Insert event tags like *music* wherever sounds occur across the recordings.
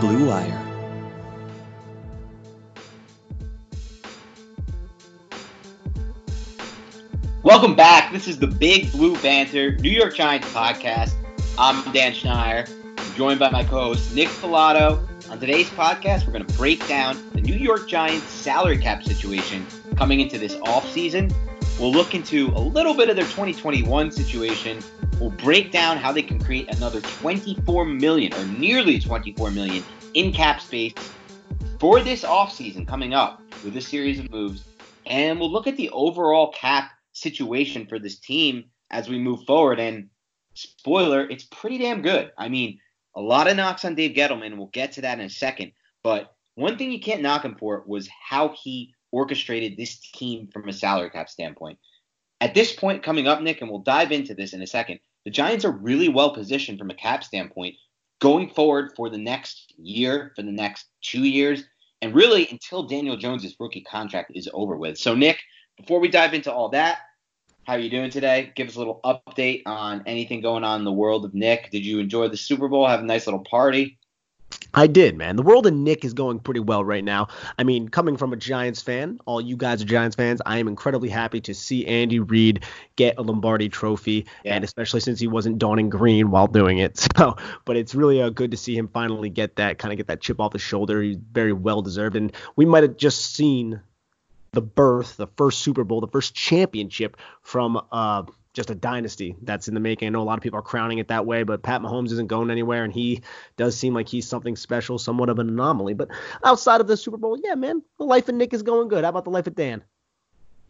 Blue Wire. Welcome back. This is the Big Blue Banter New York Giants podcast. I'm Dan Schneier, joined by my co-host Nick Falato. On today's podcast, we're going to break down the New York Giants salary cap situation coming into this offseason. We'll look into a little bit of their 2021 situation. We'll break down how they can create another 24 million or nearly 24 million in cap space for this offseason coming up with a series of moves. And we'll look at the overall cap situation for this team as we move forward. And spoiler, it's pretty damn good. I mean, a lot of knocks on Dave Gettleman. We'll get to that in a second. But one thing you can't knock him for was how he orchestrated this team from a salary cap standpoint. At this point coming up, Nick, and we'll dive into this in a second, the Giants are really well positioned from a cap standpoint going forward for the next year, for the next two years, and really until Daniel Jones' rookie contract is over with. So, Nick, before we dive into all that, how are you doing today? Give us a little update on anything going on in the world of Nick. Did you enjoy the Super Bowl? Have a nice little party? I did, man. The world of Nick is going pretty well right now. I mean, coming from a Giants fan, all you guys are Giants fans, I am incredibly happy to see Andy Reid get a Lombardi trophy, yeah. and especially since he wasn't donning green while doing it. *laughs* So, but it's really uh, good to see him finally get that kind of get that chip off his shoulder. He's very well deserved, and we might have just seen the birth, the first Super Bowl, the first championship from uh, just a dynasty that's in the making. I know a lot of people are crowning it that way, but Pat Mahomes isn't going anywhere, and he does seem like he's something special, somewhat of an anomaly. But outside of the Super Bowl, yeah, man, the life of Nick is going good. How about the life of Dan?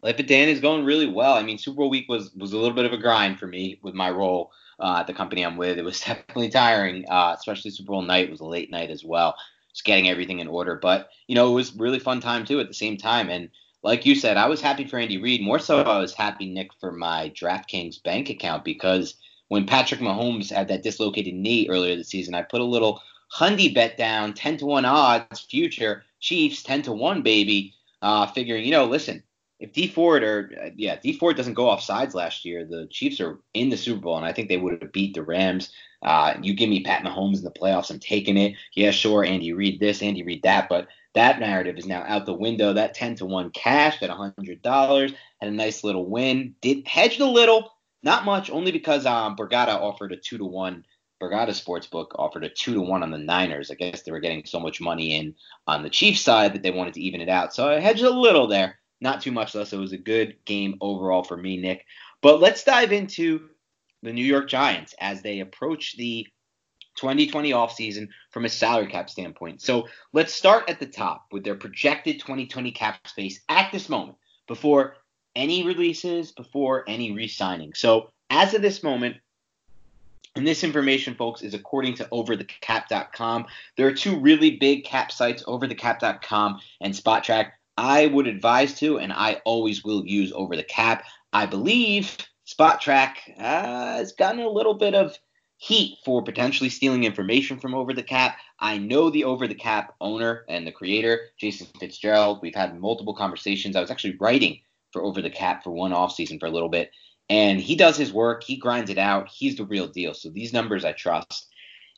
Life of Dan is going really well. I mean, Super Bowl week was was a little bit of a grind for me with my role uh, at the company I'm with. It was *laughs* definitely tiring, uh, especially Super Bowl night was a late night as well, just getting everything in order. But you know, it was really fun time too at the same time, and like you said, I was happy for Andy Reid. More so, I was happy, Nick, for my DraftKings bank account because when Patrick Mahomes had that dislocated knee earlier this season, I put a little Hundy bet down, 10 to 1 odds, future Chiefs, 10 to 1, baby, uh, figuring, you know, listen, if Dee Ford or, uh, yeah, Dee Ford doesn't go off sides last year, the Chiefs are in the Super Bowl, and I think they would have beat the Rams. Uh, you give me Pat Mahomes in the playoffs, I'm taking it. Yeah, sure, Andy Reid this, Andy Reid that, but That narrative is now out the window. That 10 to 1 cashed at $100. Had a nice little win. Did hedged a little, not much, only because um, offered a 2 to 1. Borgata Sportsbook offered a 2 to 1 on the Niners. I guess they were getting so much money in on the Chiefs side that they wanted to even it out. So I hedged a little there. Not too much though. So it was a good game overall for me, Nick. But let's dive into the New York Giants as they approach the 2020 offseason from a salary cap standpoint. So let's start at the top with their projected 2020 cap space at this moment before any releases, before any re signing. So as of this moment, and this information, folks, is according to overthecap.com. There are two really big cap sites, overthecap.com and Spotrac. I would advise to, and I always will use over the cap. I believe Spotrac uh, has gotten a little bit of heat for potentially stealing information from Over the Cap. I know the Over the Cap owner and the creator, Jason Fitzgerald. We've had multiple conversations. I was actually writing for Over the Cap for one off season for a little bit. And he does his work, he grinds it out. He's the real deal. So these numbers I trust.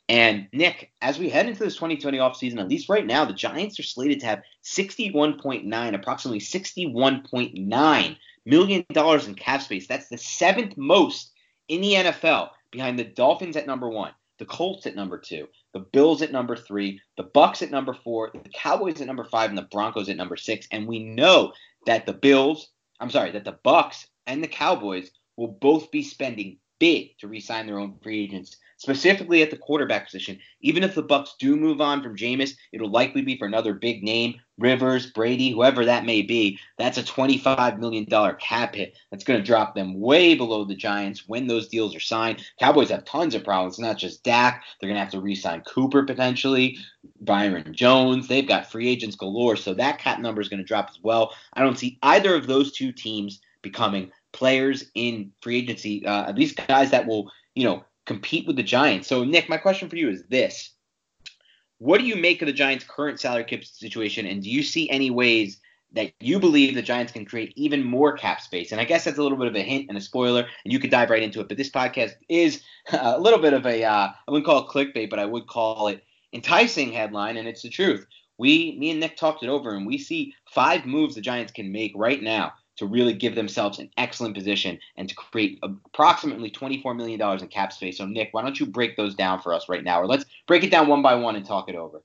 And Nick, as we head into this 2020 offseason, at least right now, the Giants are slated to have 61.9, approximately 61.9 million dollars in cap space. That's the seventh most in the NFL behind the Dolphins at number one, the Colts at number two, the Bills at number three, the Bucks at number four, the Cowboys at number five, and the Broncos at number six. And we know that the Bills, I'm sorry, that the Bucks and the Cowboys will both be spending big to re-sign their own free agents specifically at the quarterback position. Even if the Bucks do move on from Jameis, it'll likely be for another big name, Rivers, Brady, whoever that may be. That's a $25 million cap hit. That's going to drop them way below the Giants when those deals are signed. Cowboys have tons of problems, not just Dak. They're going to have to re-sign Cooper potentially, Byron Jones. They've got free agents galore, so that cap number is going to drop as well. I don't see either of those two teams becoming players in free agency, uh, at least guys that will, you know, compete with the Giants. So, Nick, my question for you is this. What do you make of the Giants' current salary cap situation, and do you see any ways that you believe the Giants can create even more cap space? And I guess that's a little bit of a hint and a spoiler, and you could dive right into it. But this podcast is *laughs* a little bit of a, uh, I wouldn't call it clickbait, but I would call it enticing headline, and it's the truth. We, me and Nick talked it over, and we see five moves the Giants can make right now to really give themselves an excellent position and to create approximately $24 million in cap space. So, Nick, why don't you break those down for us right now? Or let's break it down one by one and talk it over.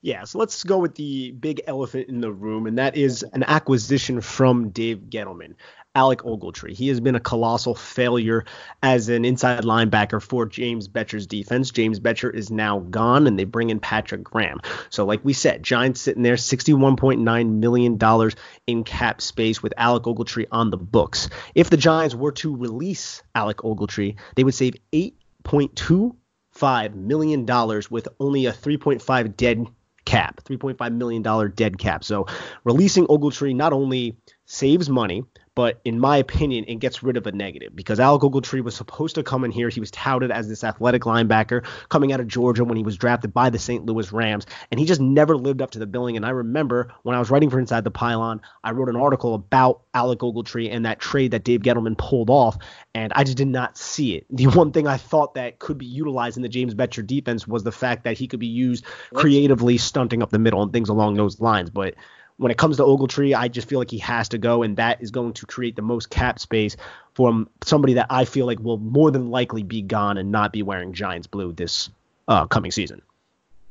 Yeah, so let's go with the big elephant in the room, and that is an acquisition from Dave Gettleman. Alec Ogletree. He has been a colossal failure as an inside linebacker for James Bettcher's defense. James Bettcher is now gone, and they bring in Patrick Graham. So, like we said, Giants sitting there, $61.9 million in cap space with Alec Ogletree on the books. If the Giants were to release Alec Ogletree, they would save $8.25 million with only a 3.5 dead cap, $3.5 million dead cap. So, releasing Ogletree not only saves money, but in my opinion, it gets rid of a negative because Alec Ogletree was supposed to come in here. He was touted as this athletic linebacker coming out of Georgia when he was drafted by the St. Louis Rams, and he just never lived up to the billing. And I remember when I was writing for Inside the Pylon, I wrote an article about Alec Ogletree and that trade that Dave Gettleman pulled off, and I just did not see it. The one thing I thought that could be utilized in the James Bettcher defense was the fact that he could be used creatively stunting up the middle and things along those lines, but when it comes to Ogletree, I just feel like he has to go, and that is going to create the most cap space from somebody that I feel like will more than likely be gone and not be wearing Giants blue this uh, coming season.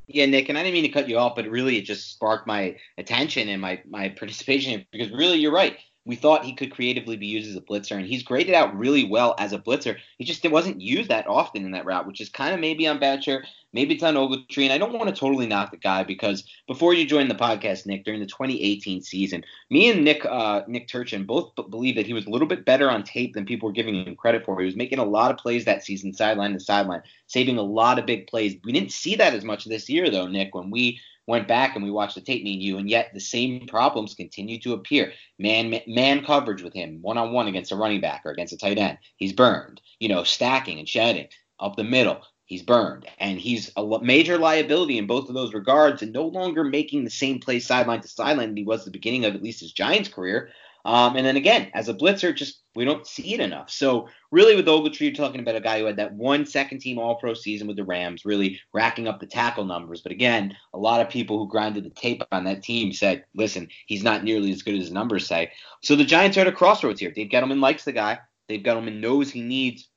Yeah, Nick, and I didn't mean to cut you off, but really it just sparked my attention and my my *laughs* participation because really you're right we thought he could creatively be used as a blitzer, and he's graded out really well as a blitzer. He just wasn't used that often in that route, which is kind of maybe on Bettcher, maybe it's on Ogletree. And I don't want to totally knock the guy because before you joined the podcast, Nick, during the 2018 season, me and Nick uh, Nick Turchin both believe that he was a little bit better on tape than people were giving him credit for. He was making a lot of plays that season, sideline to sideline, saving a lot of big plays. We didn't see that as much this year, though, Nick, when we went back and we watched the tape, me and you, and yet the same problems continue to appear. Man, man coverage with him, one on one against a running back or against a tight end, he's burned. You know, stacking and shedding up the middle, he's burned, and he's a major liability in both of those regards, and no longer making the same play sideline to sideline that he was at the beginning of at least his Giants career. Um, and then again, as a blitzer, just we don't see it enough. So really, with Ogletree, you're talking about a guy who had that one second team All Pro season with the Rams, really racking up the tackle numbers. But again, a lot of people who grinded the tape on that team said, "Listen, he's not nearly as good as his numbers say." So the Giants are at a crossroads here. Dave Gettleman likes the guy. Dave Gettleman knows he needs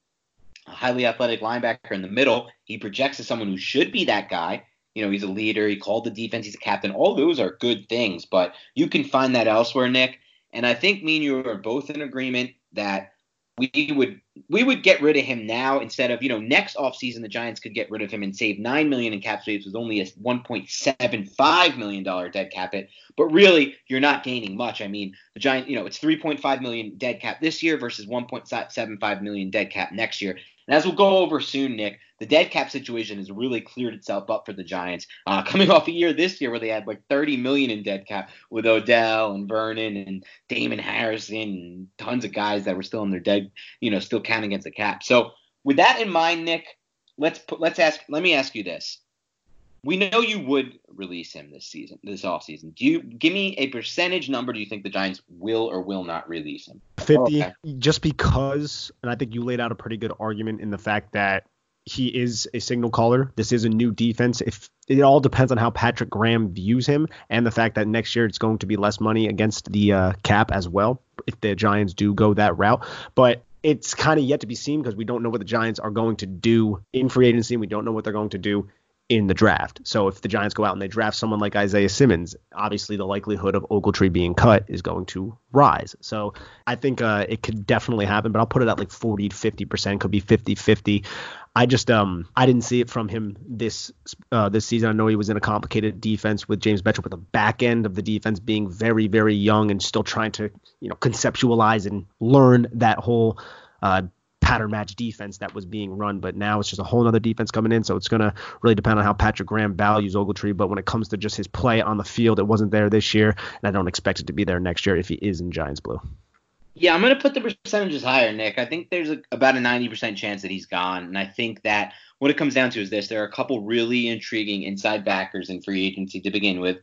a highly athletic linebacker in the middle. He projects as someone who should be that guy. You know, he's a leader. He called the defense. He's a captain. All those are good things, but you can find that elsewhere, Nick. And I think me and you are both in agreement that we would we would get rid of him now instead of you know next offseason the Giants could get rid of him and save nine million in cap space with only a 1.75 million dollar dead cap hit. But really, you're not gaining much. I mean, the Giants, you know, it's 3.5 million dead cap this year versus 1.75 million dead cap next year. And as we'll go over soon, Nick, the dead cap situation has really cleared itself up for the Giants. Uh, *laughs* coming off a year this year where they had like 30 million in dead cap with Odell and Vernon and Damon Harrison and tons of guys that were still in their dead, you know, still counting against the cap. So with that in mind, Nick, let's put, let's ask. Let me ask you this: we know you would release him this season, this offseason. Do you give me a percentage number? Do you think the Giants will or will not release him? 50, okay. just because, and I think you laid out a pretty good argument in the fact that he is a signal caller. This is a new defense. If it all depends on how Patrick Graham views him and the fact that next year it's going to be less money against the uh, cap as well if the Giants do go that route. But it's kind of yet to be seen because we don't know what the Giants are going to do in free agency. We don't know what they're going to do in the draft. So if the Giants go out and they draft someone like Isaiah Simmons, obviously the likelihood of Ogletree being cut is going to rise. So I think uh, it could definitely happen, but I'll put it at like 40 to 50 percent, could be 50 50. I just um I didn't see it from him this uh, this season. I know he was in a complicated defense with James Bettcher, with the back end of the defense being very very young and still trying to you know conceptualize and learn that whole uh, pattern match defense that was being run, but now it's just a whole other defense coming in. So it's going to really depend on how Patrick Graham values Ogletree. But when it comes to just his play on the field, it wasn't there this year, and I don't expect it to be there next year if he is in Giants blue. Yeah, I'm going to put the percentages higher, Nick. I think there's a, about a 90% chance that he's gone. And I think that what it comes down to is this there are a couple really intriguing inside backers in free agency to begin with.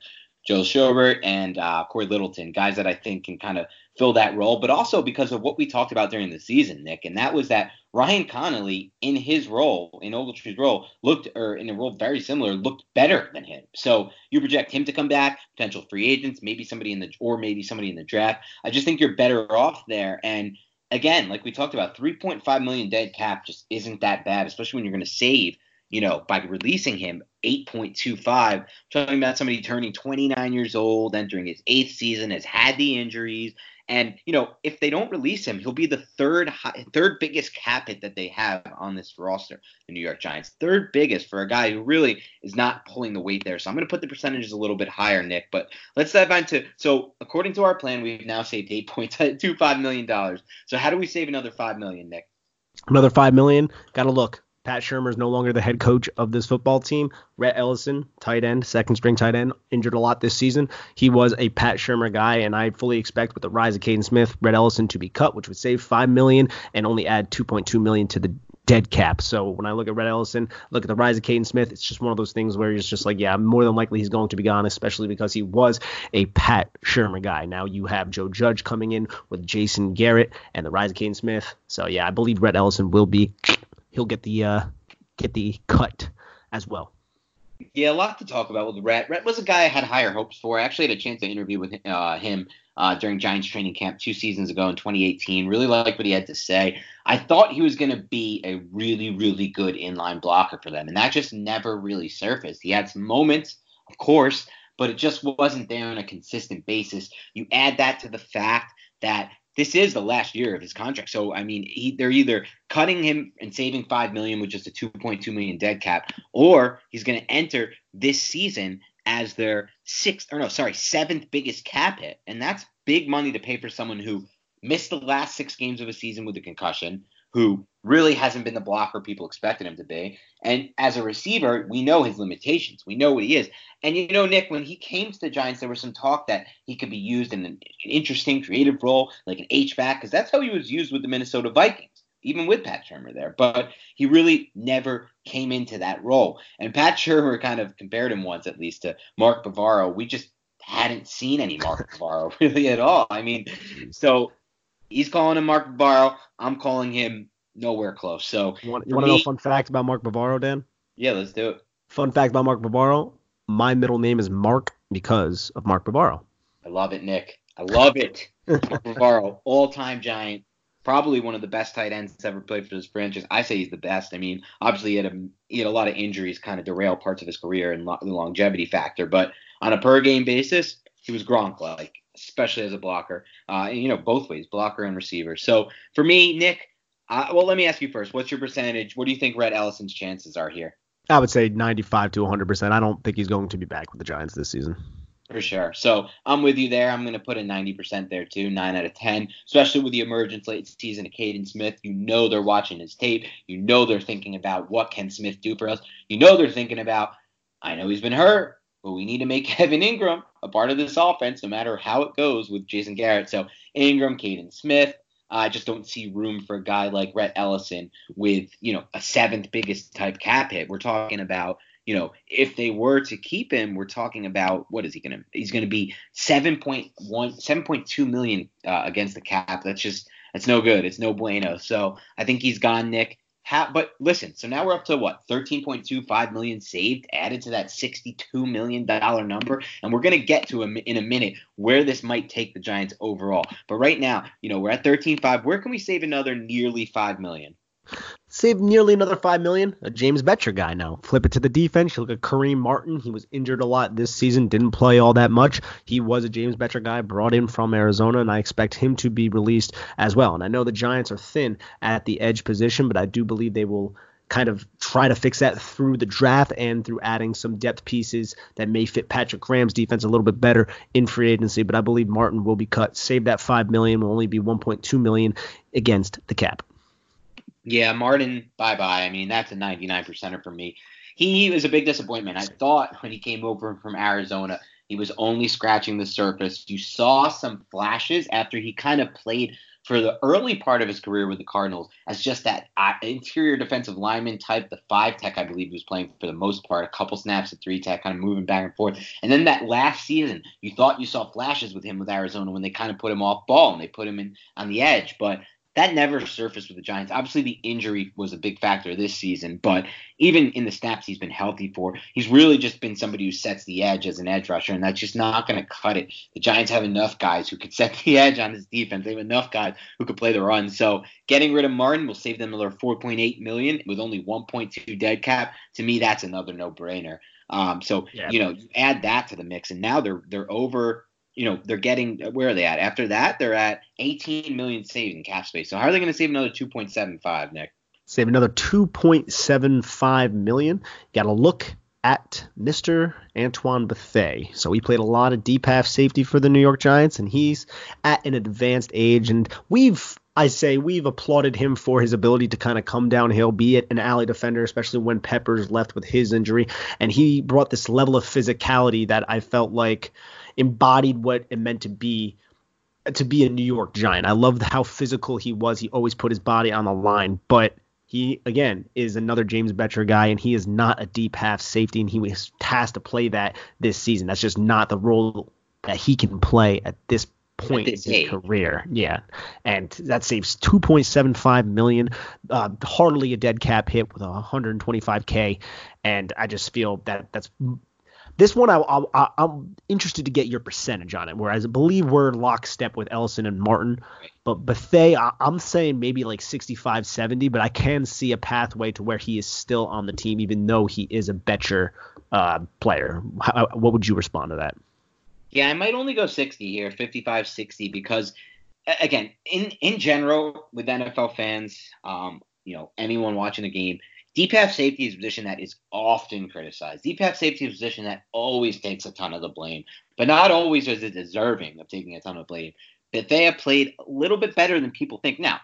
Joe Schobert and uh, Cory Littleton, guys that I think can kind of fill that role, but also because of what we talked about during the season, Nick, and that was that Ryan Connelly in his role, in Ogletree's role, looked, or in a role very similar, looked better than him. So you project him to come back, potential free agents, maybe somebody in the, or maybe somebody in the draft. I just think you're better off there. And again, like we talked about, 3.5 million dead cap just isn't that bad, especially when you're going to save you know, by releasing him 8.25, talking about somebody turning 29 years old, entering his eighth season, has had the injuries, and you know, if they don't release him, he'll be the third high, third biggest cap hit that they have on this roster, the New York Giants. Third biggest for a guy who really is not pulling the weight there. So I'm going to put the percentages a little bit higher, Nick. But let's dive into. So according to our plan, we've now saved 8.25 *laughs* million dollars. So how do we save another five million, Nick? Another five million. Got to look. Pat Shurmur is no longer the head coach of this football team. Rhett Ellison, tight end, second string tight end, injured a lot this season. He was a Pat Shurmur guy, and I fully expect with the rise of Kaden Smith, Rhett Ellison to be cut, which would save five million and only add 2.2 million to the dead cap. So when I look at Rhett Ellison, look at the rise of Kaden Smith, it's just one of those things where it's just like, yeah, more than likely he's going to be gone, especially because he was a Pat Shurmur guy. Now you have Joe Judge coming in with Jason Garrett and the rise of Kaden Smith. So yeah, I believe Rhett Ellison will be he'll get the uh, get the cut as well. Yeah, a lot to talk about with Rhett. Rhett was a guy I had higher hopes for. I actually had a chance to interview with uh, him uh, during Giants training camp two seasons ago in 2018. Really liked what he had to say. I thought he was going to be a really, really good inline blocker for them, and that just never really surfaced. He had some moments, of course, but it just wasn't there on a consistent basis. You add that to the fact that this is the last year of his contract. So I mean, he, they're either cutting him and saving five million with just a 2.2 million dead cap, or he's going to enter this season as their sixth or no, sorry, seventh biggest cap hit, and that's big money to pay for someone who missed the last six games of a season with a concussion, who really hasn't been the blocker people expected him to be. And as a receiver, we know his limitations. We know what he is. And you know, Nick, when he came to the Giants, there was some talk that he could be used in an, an interesting, creative role, like an H back, because that's how he was used with the Minnesota Vikings, even with Pat Shurmur there. But he really never came into that role. And Pat Shurmur kind of compared him once, at least, to Mark Bavaro. We just hadn't seen any Mark *laughs* Bavaro really at all. I mean, so he's calling him Mark Bavaro. I'm calling him nowhere close. So you want, you want to know a fun fact about Mark Bavaro, Dan? Yeah, let's do it. Fun fact about Mark Bavaro: my middle name is Mark because of Mark Bavaro. I love it, Nick. I love it. Mark *laughs* Bavaro, all-time giant, probably one of the best tight ends ever played for this franchise. I say he's the best. I mean, obviously he had a he had a lot of injuries, kind of derail parts of his career and lo- the longevity factor. But on a per game basis, he was Gronk like, especially as a blocker. Uh, and, you know, both ways, blocker and receiver. So for me, Nick. Uh, well, let me ask you first. What's your percentage? What do you think Rhett Ellison's chances are here? I would say 95 to 100%. I don't think he's going to be back with the Giants this season. For sure. So I'm with you there. I'm going to put a 90% there too, 9 out of 10, especially with the emergence late season of Kaden Smith. You know they're watching his tape. You know they're thinking about what can Smith do for us. You know they're thinking about, I know he's been hurt, but we need to make *laughs* Evan Engram a part of this offense no matter how it goes with Jason Garrett. So Engram, Kaden Smith, I just don't see room for a guy like Rhett Ellison with, you know, a seventh biggest type cap hit. We're talking about, you know, if they were to keep him, we're talking about what is he going to? He's going to be 7.1, 7.2 million uh, against the cap. That's just that's no good. It's no bueno. So I think he's gone, Nick. How, but listen, so now we're up to what 13.25 million saved, added to that 62 million dollar number, and we're gonna get to a, in a minute where this might take the Giants overall. But right now, you know, we're at 13.5. Where can we save another nearly five million? Save nearly another five million. A James Bettcher guy now. Flip it to the defense. You look at Kareem Martin. He was injured a lot this season. Didn't play all that much. He was a James Bettcher guy brought in from Arizona, and I expect him to be released as well. And I know the Giants are thin at the edge position, but I do believe they will kind of try to fix that through the draft and through adding some depth pieces that may fit Patrick Graham's defense a little bit better in free agency. But I believe Martin will be cut. Save that five million will only be 1.2 million against the cap. Yeah, Martin, bye bye. I mean, that's a 99 percenter for me. He was a big disappointment. I thought when he came over from Arizona, he was only scratching the surface. You saw some flashes after he kind of played for the early part of his career with the Cardinals as just that uh, interior defensive lineman type, the five tech, I believe he was playing for the most part, a couple snaps at three tech, kind of moving back and forth. And then that last season, you thought you saw flashes with him with Arizona when they kind of put him off ball and they put him in on the edge. But that never surfaced with the Giants. Obviously, the injury was a big factor this season, but even in the snaps he's been healthy for, he's really just been somebody who sets the edge as an edge rusher, and that's just not going to cut it. The Giants have enough guys who could *laughs* set the edge on this defense. They have enough guys who could play the run. So getting rid of Martin will save them another 4.8 million with only 1.2 dead cap. To me, that's another no-brainer. Um, so yeah. you know, you add that to the mix, and now they're they're over you know, they're getting where are they at? After that, they're at 18 million saved in cap space. So how are they going to save another 2.75, Nick? Save another 2.75 million. Got to look at Mr. Antoine Bethea. So he played a lot of deep half safety for the New York Giants, and he's at an advanced age. And we've I say we've applauded him for his ability to kind of come downhill, be it an alley defender, especially when Peppers left with his injury. And he brought this level of physicality that I felt like embodied what it meant to be to be a New York Giant. I loved how physical he was. He always put his body on the line, but he again is another James Bettcher guy, and he is not a deep half safety, and he was tasked to play that this season. That's just not the role that he can play at this point in his career. Yeah, and that saves 2.75 million, uh, hardly a dead cap hit with 125k, and I just feel that that's this one, I, am interested to get your percentage on it. Whereas I believe we're lockstep with Ellison and Martin, but Bethea, I, I'm saying maybe like 65, 70. But I can see a pathway to where he is still on the team, even though he is a Bettcher uh, player. How, what would you respond to that? Yeah, I might only go 60 here, 55, 60, because again, in in general, with NFL fans, um, you know, anyone watching the game Deep half safety is a position that is often criticized. Deep half safety is a position that always takes a ton of the blame, but not always is it deserving of taking a ton of blame. Bethea played a little bit better than people think. Now,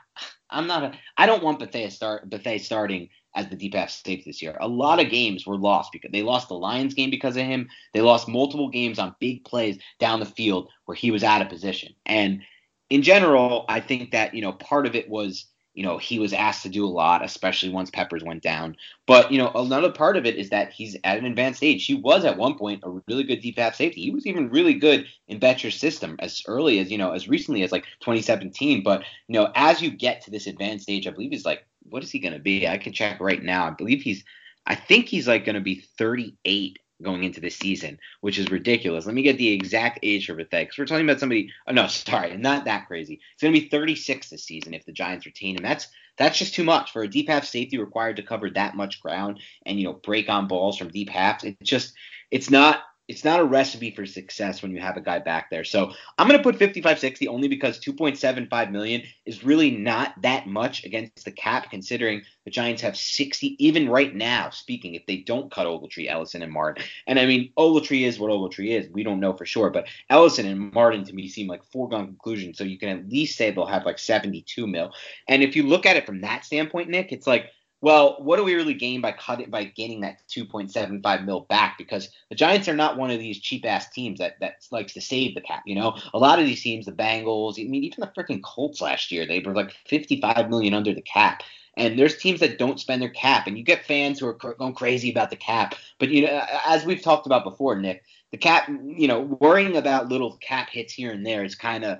I'm not a I don't want Bethea start Bethea starting as the deep half safety this year. A lot of games were lost because they lost the Lions game because of him. They lost multiple games on big plays down the field where he was out of position. And in general, I think that, you know, part of it was you know, he was asked to do a lot, especially once Peppers went down. But, you know, another part of it is that he's at an advanced age. He was at one point a really good deep half safety. He was even really good in Bettcher's system as early as, you know, as recently as like 2017. But, you know, as you get to this advanced age, I believe he's like, what is he going to be? I can check right now. I believe he's, I think he's like going to be 38 going into this season, which is ridiculous. Let me get the exact age for Bethea because we're talking about somebody. Oh no, sorry, not that crazy. It's going to be 36 this season if the Giants retain him. That's that's just too much for a deep half safety required to cover that much ground and you know break on balls from deep halves. It just it's not it's not a recipe for success when you have a guy back there. So I'm going to put 55-60 only because 2.75 million is really not that much against the cap, considering the Giants have 60. Even right now, speaking, if they don't cut Ogletree, Ellison, and Martin, and I mean Ogletree is what Ogletree is. We don't know for sure, but Ellison and Martin to me seem like foregone conclusion. So you can at least say they'll have like 72 mil. And if you look at it from that standpoint, Nick, it's like well, what do we really gain by cutting by gaining that 2.75 mil back? Because the Giants are not one of these cheap ass teams that that likes to save the cap. You know, a lot of these teams, the Bengals, I mean, even the freaking Colts last year, they were like 55 million under the cap. And there's teams that don't spend their cap, and you get fans who are going crazy about the cap. But you know, as we've talked about before, Nick, the cap, you know, worrying about little cap hits here and there is kind of,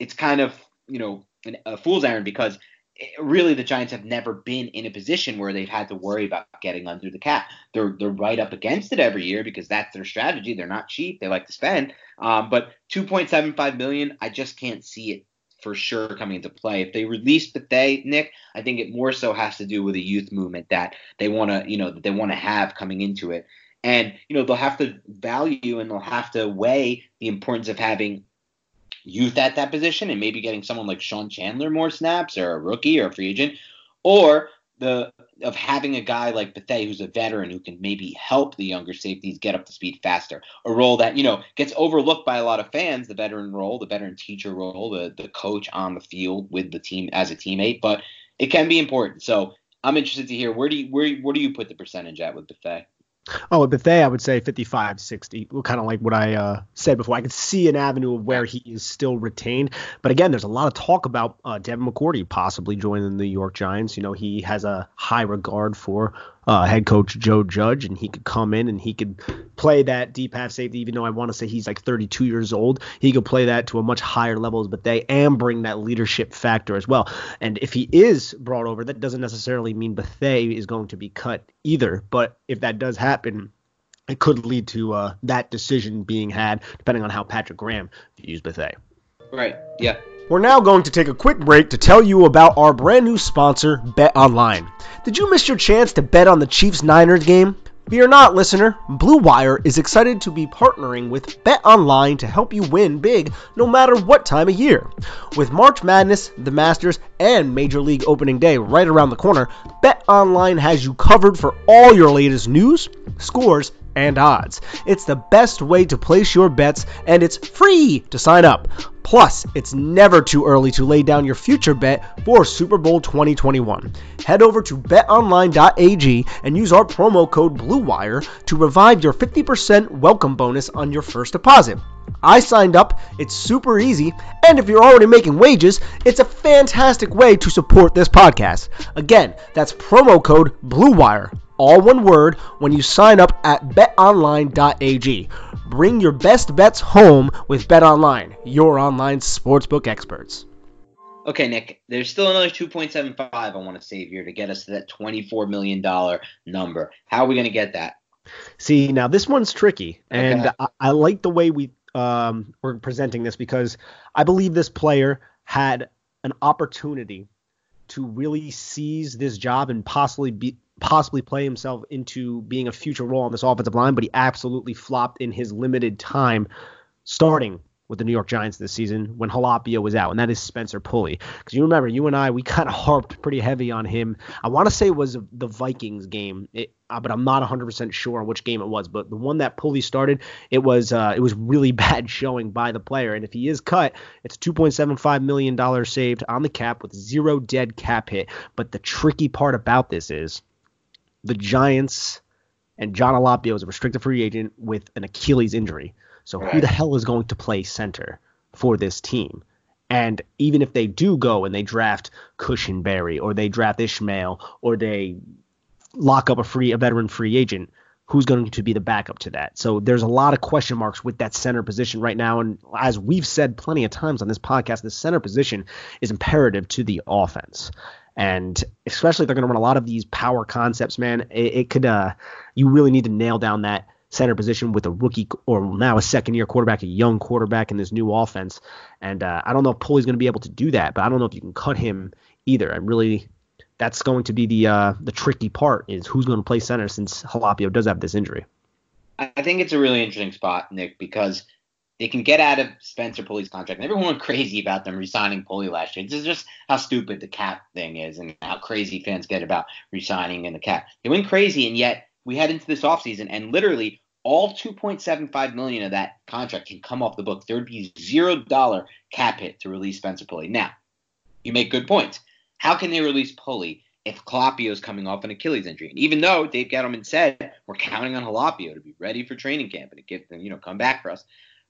it's kind of, you know, a fool's errand because really the Giants have never been in a position where they've had to worry about getting under the cap. They're they're right up against it every year because that's their strategy. They're not cheap. They like to spend. Um, but 2.75 million, I just can't see it for sure coming into play. If they release Bethea, Nick, I think it more so has to do with a youth movement that they want to, you know, that they want to have coming into it. And, you know, they'll have to value and they'll have to weigh the importance of having youth at that position and maybe getting someone like Sean Chandler more snaps or a rookie or a free agent, or the of having a guy like Bethea who's a veteran who can maybe help the younger safeties get up to speed faster. A role that, you know, gets overlooked by a lot of fans, the veteran role, the veteran teacher role, the the coach on the field with the team as a teammate, but it can be important. So I'm interested to hear where do you where where do you put the percentage at with Bethea? Oh, with Bethea, I would say 55 60. Kind of like what I uh, said before. I could see an avenue of where he is still retained. But again, there's a lot of talk about uh, Devin McCourty possibly joining the New York Giants. You know, he has a high regard for uh, head coach Joe Judge, and he could come in and he could play that deep half safety. Even though I want to say he's like 32 years old, he could play that to a much higher level. But they and bring that leadership factor as well. And if he is brought over, that doesn't necessarily mean Bethea is going to be cut either. But if that does happen, it could lead to uh, that decision being had, depending on how Patrick Graham views Bethea. Right. Yeah. We're now going to take a quick break to tell you about our brand new sponsor, Bet Online. Did you miss your chance to bet on the Chiefs Niners game? Fear not, listener. Blue Wire is excited to be partnering with Bet Online to help you win big no matter what time of year. With March Madness, the Masters, and Major League Opening Day right around the corner, Bet Online has you covered for all your latest news, scores, and odds. It's the best way to place your bets, and it's free to sign up. Plus, it's never too early to lay down your future bet for Super Bowl 2021. Head over to betonline.ag and use our promo code BLUEWIRE to revive your 50% welcome bonus on your first deposit. I signed up, it's super easy, and if you're already making wages, it's a fantastic way to support this podcast. Again, that's promo code BLUEWIRE all one word, when you sign up at betonline.ag. Bring your best bets home with BetOnline, your online sportsbook experts. Okay, Nick, there's still another 2.75 I want to save here to get us to that $24 million number. How are we going to get that? See, now this one's tricky, and okay. I, I, like the way we um, we're presenting this because I believe this player had an opportunity to really seize this job and possibly be possibly play himself into being a future role on this offensive line, but he absolutely flopped in his limited time starting with the New York Giants this season when Halapio was out, and that is Spencer Pulley. Because you remember, you and I, we *laughs* kind of harped pretty heavy on him. I want to say it was the Vikings game, it, uh, but I'm not 100% sure on which game it was. But the one that Pulley started, it was uh, it was really *laughs* bad showing by the player. And if he is cut, it's 2.75 million dollars saved on the cap with zero dead cap hit. But the tricky part about this is the Giants and Jon Halapio is a restricted free agent with an Achilles injury. So right. who the hell is going to play center for this team? And even if they do go and they draft Cushenberry or they draft Ismael or they lock up a free a veteran free agent, who's going to be the backup to that? So there's a lot of question marks with that center position right now. And as we've said plenty of times on this podcast, the center position is imperative to the offense. And especially if they're going to run a lot of these power concepts, man, it, it could uh you really need to nail down that center position with a rookie or now a second year quarterback, a young quarterback in this new offense. And uh, I don't know if Pulley's going to be able to do that, but I don't know if you can cut him either. I really that's going to be the uh, the tricky part is who's going to play center since Halapio does have this injury. I think it's a really interesting spot, Nick, because they can get out of Spencer Pulley's contract. And everyone went crazy about them resigning Pulley last year. This is just how stupid the cap thing is and how crazy fans get about resigning in the cap. They went crazy, and yet we head into this offseason, and literally all 2.75 million of that contract can come off the book. There would be zero dollar cap hit to release Spencer Pulley. Now, you make good points. How can they release Pulley if Halapio is coming off an Achilles injury? And even though Dave Gettleman said we're counting on Halapio to be ready for training camp and to get you know come back for us,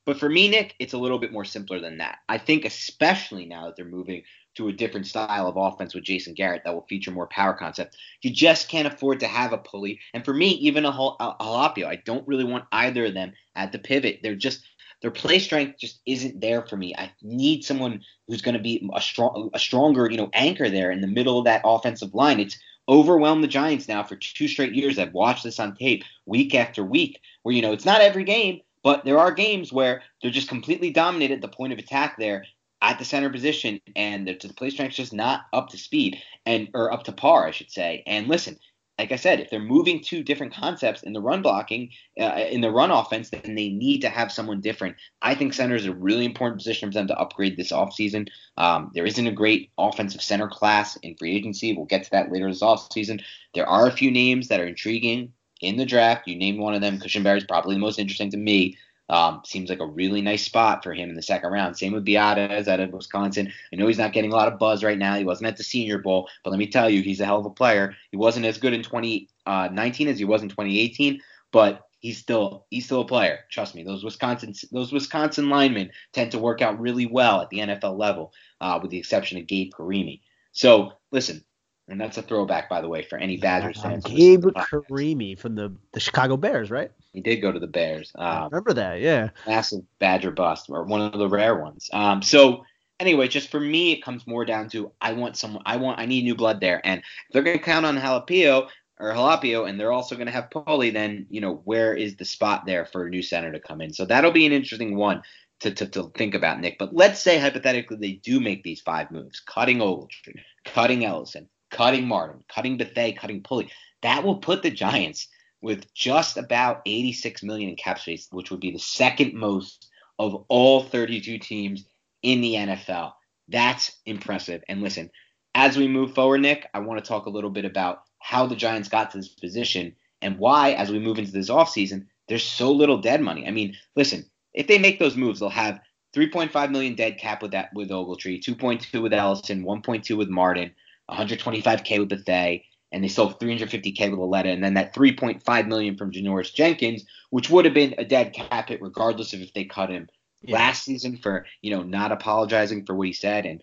but for me, Nick, it's a little bit more simpler than that. I think especially now that they're moving to a different style of offense with Jason Garrett that will feature more power concept. You just can't afford to have a pulley. And for me, even a, Halapio, uh, I don't really want either of them at the pivot. They're just their play strength just isn't there for me. I need someone who's going to be a strong, a stronger, you know, anchor there in the middle of that offensive line. It's overwhelmed the Giants now for two straight years. I've watched this on tape week after week, where you know it's not every game, but there are games where they're just completely dominated the point of attack there at the center position, and the, the play strength's just not up to speed and or up to par, I should say. And listen, like I said, if they're moving to different concepts in the run blocking, uh, in the run offense, then they need to have someone different. I think center is a really important position for them to upgrade this offseason. Um, there isn't a great offensive center class in free agency. We'll get to that later this offseason. There are a few names that are intriguing in the draft. You name one of them. Cushenberry is probably the most interesting to me. Um, seems like a really nice spot for him in the second round. Same with Biadasz out of Wisconsin. I know he's not getting a lot of buzz right now. He wasn't at the Senior Bowl, but let me tell you, he's a hell of a player. He wasn't as good in 2019 uh, as he was in 2018, but he's still he's still a player. Trust me. Those Wisconsin those Wisconsin linemen tend to work out really well at the NFL level, uh, with the exception of Gabe Carimi. So listen, and that's a throwback, by the way, for any Badgers fans. Gabe Carimi from the, the Chicago Bears, right? He did go to the Bears. Um, remember that, yeah. Massive Badger bust, or one of the rare ones. Um, so anyway, just for me, it comes more down to I want someone, I want, I need new blood there, and if they're going to count on Jalapio or Halapio, and they're also going to have Pulley, then you know where is the spot there for a new center to come in? So that'll be an interesting one. To, to, to think about, Nick. But let's say hypothetically they do make these five moves, cutting Ogletree, cutting Ellison, cutting Martin, cutting Bethea, cutting Pulley. That will put the Giants with just about 86 million in cap space, which would be the second most of all 32 teams in the NFL. That's impressive. And listen, as we move forward, Nick, I want to talk a little bit about how the Giants got to this position and why, as we move into this offseason, there's so little dead money. I mean, listen, if they make those moves, they'll have 3.5 million dead cap with that with Ogletree, 2.2 with Ellison, 1.2 with Martin, 125k with Bethea, and they sold 350k with Lauletta, and then that 3.5 million from Janoris Jenkins, which would have been a dead cap hit regardless of if they cut him yeah. last season for you know not apologizing for what he said, and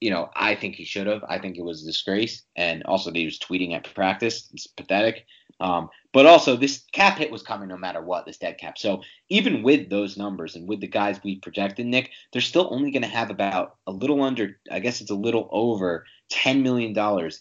you know I think he should have. I think it was a disgrace, and also that he was tweeting at practice. It's pathetic. Um, but also, this cap hit was coming no matter what, this dead cap. So even with those numbers and with the guys we projected, Nick, they're still only going to have about a little under, I guess it's a little over $10 million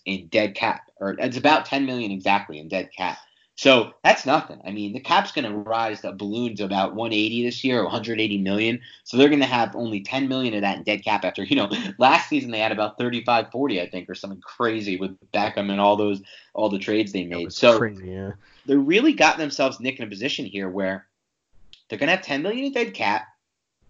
in dead cap, or it's about 10 million exactly in dead cap. So that's nothing. I mean, the cap's going to rise to a balloon to about 180 this year, 180 million. So they're going to have only 10 million of that in dead cap after, you know, *laughs* last season they had about 35, 40, I think, or something crazy with Beckham and all those, all the trades they made. So crazy, yeah. they really got themselves, Nick, in a position here where they're going to have 10 million in dead cap,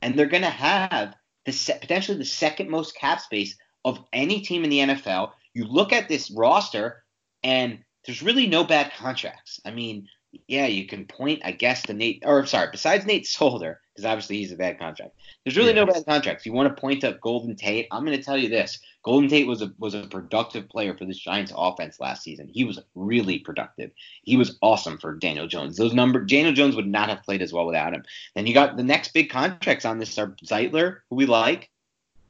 and they're going to have the se- potentially the second most cap space of any team in the NFL. You look at this roster, and there's really no bad contracts. I mean, yeah, you can point, I guess, to Nate, or sorry, besides Nate Solder, because obviously he's a bad contract. There's really yeah. no bad contracts. You want to point to Golden Tate? I'm going to tell you this: Golden Tate was a was a productive player for this Giants offense last season. He was really productive. He was awesome for Daniel Jones. Those number Daniel Jones would not have played as well without him. Then you got the next big contracts on this are Zeitler, who we like,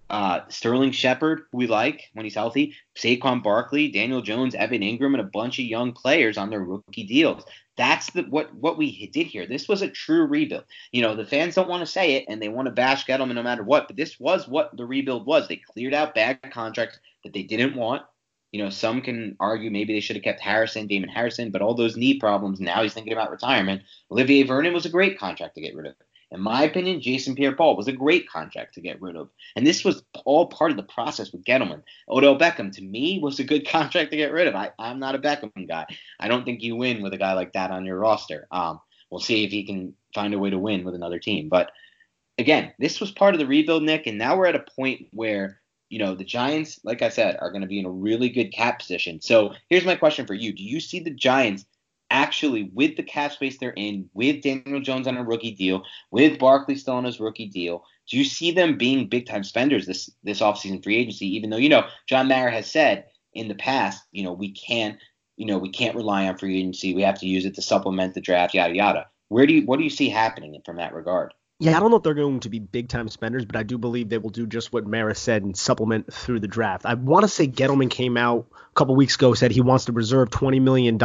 uh, Sterling Shepard, we like when he's healthy, Saquon Barkley, Daniel Jones, Evan Engram, and a bunch of young players on their rookie deals. That's the what what we did here. This was a true rebuild. You know, the fans don't want to say it and they want to bash Gettleman no matter what, but this was what the rebuild was. They cleared out bad contracts that they didn't want. You know, some can argue maybe they should have kept Harrison, Damon Harrison, but all those knee problems. Now he's thinking about retirement. Olivier Vernon was a great contract to get rid of. In my opinion, Jason Pierre-Paul was a great contract to get rid of. And this was all part of the process with Gettleman. Odell Beckham, to me, was a good *laughs* contract to get rid of. I, I'm not a Beckham guy. I don't think you win with a guy like that on your roster. Um, we'll see if he can find a way to win with another team. But again, this was part of the rebuild, Nick, and now we're at a point where you know the Giants, like I said, are going to be in a really good cap position. So here's my question for you: Do you see the Giants actually with the cap space they're in, with Daniel Jones on a rookie deal, with Barkley still on his rookie deal, do you see them being big time spenders this this offseason free agency? Even though you know John Mara has said in the past, you know we can't, you know we can't rely on free agency. We have to use it to supplement the draft, yada yada. Where do you what do you see happening from that regard? Yeah, I don't know if they're going to be big time spenders, but I do believe they will do just what Mara said and supplement through the draft. I want to say Gettleman came out a couple weeks ago said he wants to reserve $20 million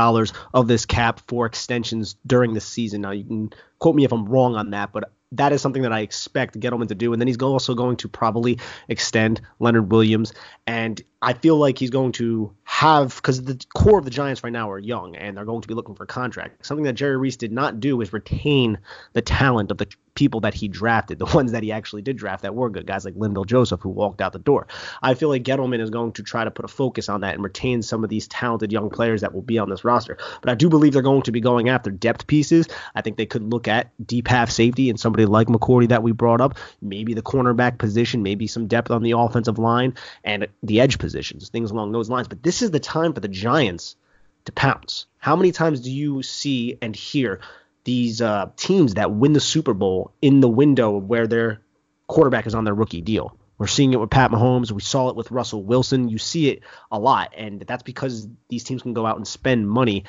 of this cap for extensions during the season. Now, you can quote me if I'm wrong on that, but that is something that I expect Gettleman to do. And then he's also going to probably extend Leonard Williams. And I feel like he's going to have because the core of the Giants right now are young and they're going to be looking for a contract. Something that Jerry Reese did not do is retain the talent of the people that he drafted, the *laughs* ones that he actually did draft that were good, guys like Linval Joseph who walked out the door. I feel like Gettleman is going to try to put a focus on that and retain some of these talented young players that will be on this roster. But I do believe they're going to be going after depth pieces. I think they could look at deep half safety and somebody like McCourty that we brought up, maybe the cornerback position, maybe some depth on the offensive line and the edge positions, things along those lines. But this is the time for the Giants to pounce. How many times do you see and hear these uh, teams that win the Super Bowl in the window where their quarterback is on their rookie deal? We're seeing it with Pat Mahomes. We saw it with Russell Wilson. You see it a lot, and that's because these teams can go out and spend money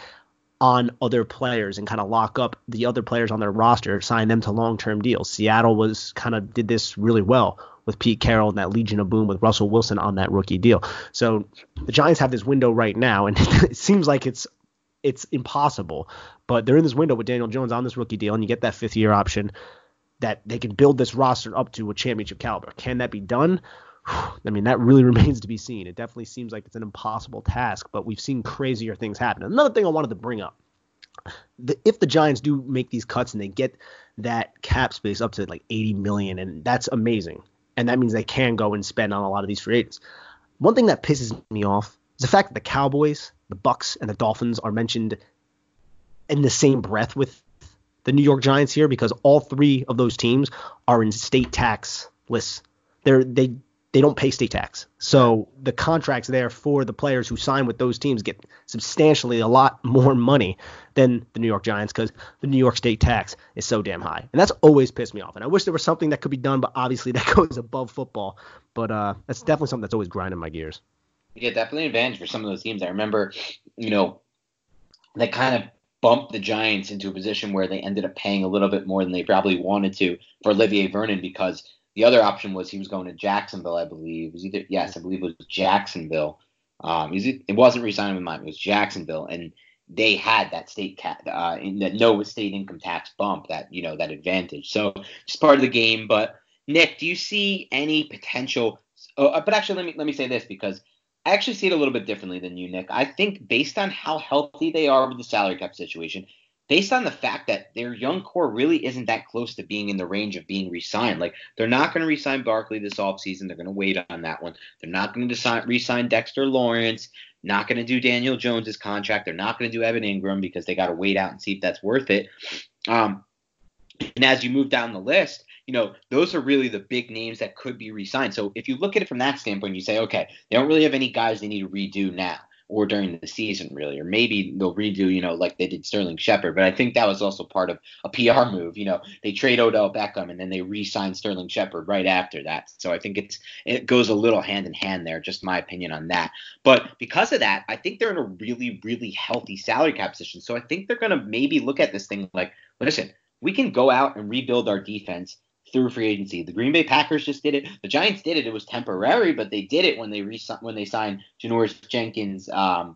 on other players and kind of lock up the other players on their roster, sign them to long-term deals. Seattle was kind of did this really well with Pete Carroll and that Legion of Boom with Russell Wilson on that rookie deal. So the Giants have this window right now, and *laughs* it seems like it's it's impossible, but they're in this window with Daniel Jones on this rookie deal, and you get that fifth year option that they can build this roster up to a championship caliber. Can that be done? *sighs* I mean, that really *laughs* remains to be seen. It definitely seems like it's an impossible task, but we've seen crazier things happen. Another thing I wanted to bring up the, if the Giants do make these cuts and they get that cap space up to like 80 million, and that's amazing and that means they can go and spend on a lot of these free agents. One thing that pisses me off the fact that the Cowboys, the Bucks, and the Dolphins are mentioned in the same breath with the New York Giants here because all three of those teams are in state tax lists. They're they they don't pay state tax. So the contracts there for the players who sign with those teams get substantially a lot more money than the New York Giants because the New York state tax is so damn high. And that's always pissed me off. And I wish there was something that could be done, but obviously *laughs* that goes above football. But uh, that's definitely something that's always grinding my gears. Yeah, definitely an advantage for some of those teams. I remember, you know, they kind of bumped the Giants into a position where they ended up paying a little bit more than they probably wanted to for Olivier Vernon because – the other option was he was going to Jacksonville, I believe. It was either yes, I believe it was Jacksonville. Um, it wasn't resigning with Miami. It was Jacksonville, and they had that state cap, uh, that no state income tax bump, that you know that advantage. So just part of the game. But Nick, do you see any potential? Uh, but actually, let me let me say this because I actually see it a little bit differently than you, Nick. I think based on how healthy they are with the salary cap situation, based on the fact that their young core really isn't that close to being in the range of being re-signed. Like they're not going to re-sign Barkley this offseason. They're going to wait on that one. They're not going to re-sign Dexter Lawrence. Not going to do Daniel Jones's contract. They're not going to do Evan Engram because they got to wait out and see if that's worth it. Um, and as you move down the list, you know, those are really the big names that could be re-signed. So if you look at it from that standpoint, you say, okay, they don't really have any guys they need to redo now or during the season, really. Or maybe they'll redo, you know, like they did Sterling Shepard. But I think that was also part of a PR move. You know, they trade Odell Beckham and then they re-sign Sterling Shepard right after that. So I think it's it goes a little hand in hand there. Just my opinion on that. But because of that, I think they're in a really, really healthy salary cap position. So I think they're going to maybe look at this thing like, listen, we can go out and rebuild our defense through free agency. The Green Bay Packers just did it. The Giants did it. It was temporary, but they did it when they re- when they signed Janoris Jenkins, um,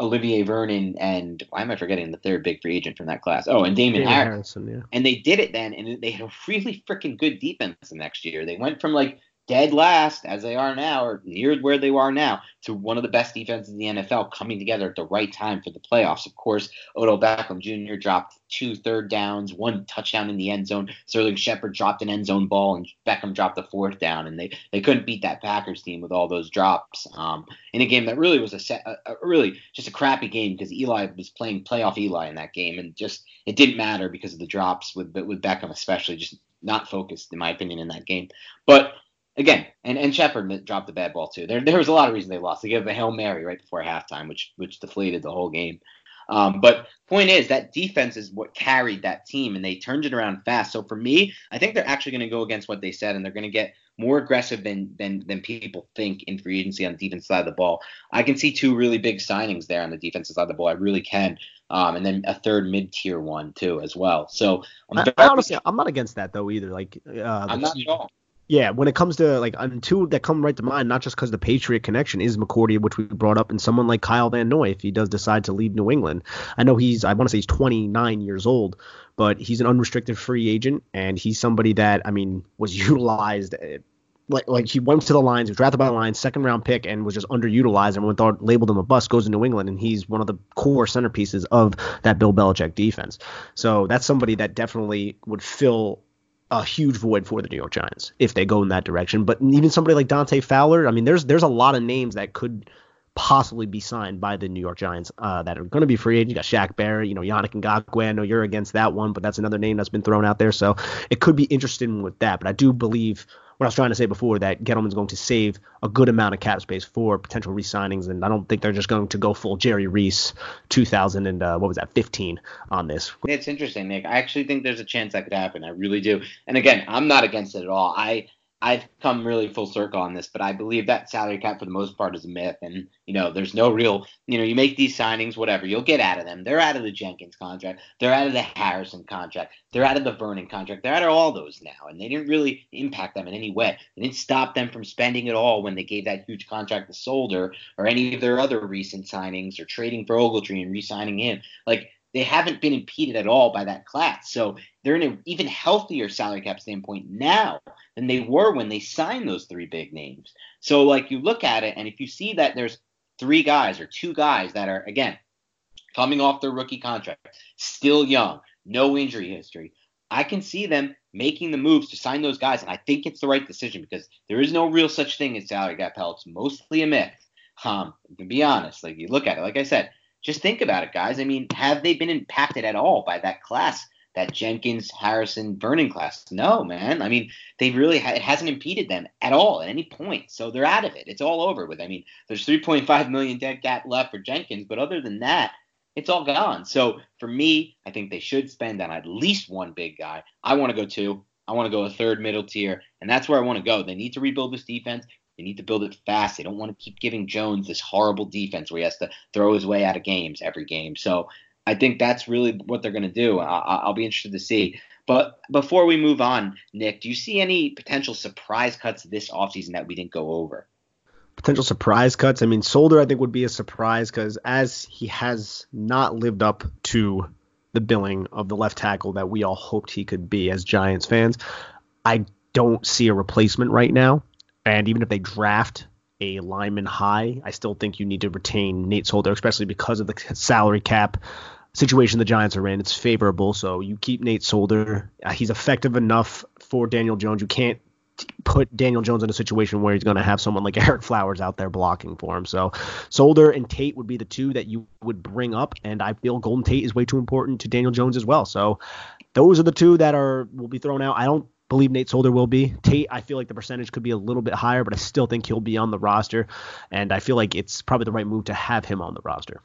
Olivier Vernon, and why am I forgetting the third big free agent from that class? Oh, and Damon, Damon Harris. Harrison, yeah. And they did it then, and they had a really freaking good defense the next year. They went from like dead last as they are now, or near where they are now, to one of the best defenses in the NFL coming together at the right time for the playoffs. Of course, Odell Beckham Jr. dropped two third downs, one touchdown in the end zone. Sterling Shepard dropped an end zone ball, and Beckham dropped the fourth down, and they, they couldn't beat that Packers team with all those drops um, in a game that really was a, set, a, a really just a crappy game because Eli was playing playoff Eli in that game, and just it didn't matter because of the drops with with Beckham especially just not focused in my opinion in that game, but again, and and Shepard dropped the bad ball too. There there was a lot of reasons they lost. They gave a hail mary right before halftime, which which deflated the whole game. Um, but point is that defense is what carried that team, and they turned it around fast. So for me, I think they're actually going to go against what they said, and they're going to get more aggressive than than than people think in free agency on the defense side of the ball. I can see two really big signings there on the defensive side of the ball. I really can. Um, and then a third mid-tier one too as well. So I'm I, honestly, I'm not against that though either. Like, uh, I'm not at all. Yeah, when it comes to like um, two that come right to mind, not just because the Patriot connection is McCourty, which we brought up, and someone like Kyle Van Noy if he does decide to leave New England. I know he's I want to say he's 29 years old, but he's an unrestricted free agent, and he's somebody that I mean was *laughs* utilized. Uh, like, like he went to the Lions, was drafted by the Lions, second round pick, and was just underutilized. And when thought labeled him a bust, goes to New England, and he's one of the core centerpieces of that Bill Belichick defense. So that's somebody that definitely would fill a huge void for the New York Giants if they go in that direction. But even somebody like Dante Fowler, I mean, there's there's a lot of names that could possibly be signed by the New York Giants uh, that are going to be free agents. You got Shaq Barrett, you know, Yannick Ngakoue. I know you're against that one, but that's another name that's been thrown out there. So it could be interesting with that. But I do believe what I was trying to say before that Gettleman's going to save a good amount of cap space for potential re-signings, and I don't think they're just going to go full Jerry Reese 2000 and uh, what was that 15 on this. It's interesting, Nick. I actually think there's a chance that could happen. I really do. And again, I'm not against it at all. I I've come really full circle on this, but I believe that salary cap for the most part is a myth. And, you know, there's no real, you know, you make these signings, whatever, you'll get out of them. They're out of the Jenkins contract. They're out of the Harrison contract. They're out of the Vernon contract. They're out of all those now. And they didn't really impact them in any way. They didn't stop them from spending at all when they gave that huge contract to Solder or any of their other recent signings or trading for Ogletree and re signing him. Like, they haven't been impeded at all by that class. So they're in an even healthier salary cap standpoint now than they were when they signed those three big names. So like you look at it, and if you see that there's three guys or two guys that are again coming off their rookie contract, still young, no injury history, I can see them making the moves to sign those guys, and I think it's the right decision because there is no real such thing as salary cap hell. It's mostly a myth. Um, to be honest, like you look at it, like I said, just think about it, guys. I mean, have they been impacted at all by that class, that Jenkins, Harrison, Vernon class? No, man. I mean, they really ha- it hasn't impeded them at all at any point. So they're out of it. It's all over with. I mean, there's 3.5 million dead cap left for Jenkins, but other than that, it's all gone. So for me, I think they should spend on at least one big guy. I want to go two. I want to go a third middle tier, and that's where I want to go. They need to rebuild this defense. They need to build it fast. They don't want to keep giving Jones this horrible defense where he has to throw his way out of games every game. So I think that's really what they're going to do. I- will be interested to see. But before we move on, Nick, do you see any potential surprise cuts this offseason that we didn't go over? Potential surprise cuts. I mean, Solder, I think, would be a surprise because as he has not lived up to the billing of the left tackle that we all hoped he could be as Giants fans, I don't see a replacement right now. And even if they draft a lineman high, I still think you need to retain Nate Solder, especially because of the salary cap situation the Giants are in. It's favorable, so you keep Nate Solder. Uh, he's effective enough for Daniel Jones. You can't put Daniel Jones in a situation where he's going to have someone like *laughs* Ereck Flowers out there blocking for him. So Solder and Tate would be the two that you would bring up, and I feel Golden Tate is way too important to Daniel Jones as well. So those are the two that are will be thrown out. I don't believe Nate Solder will be. Tate, I feel like the percentage could be a little bit higher, but I still think he'll be on the roster, and I feel like it's probably the right move to have him on the roster.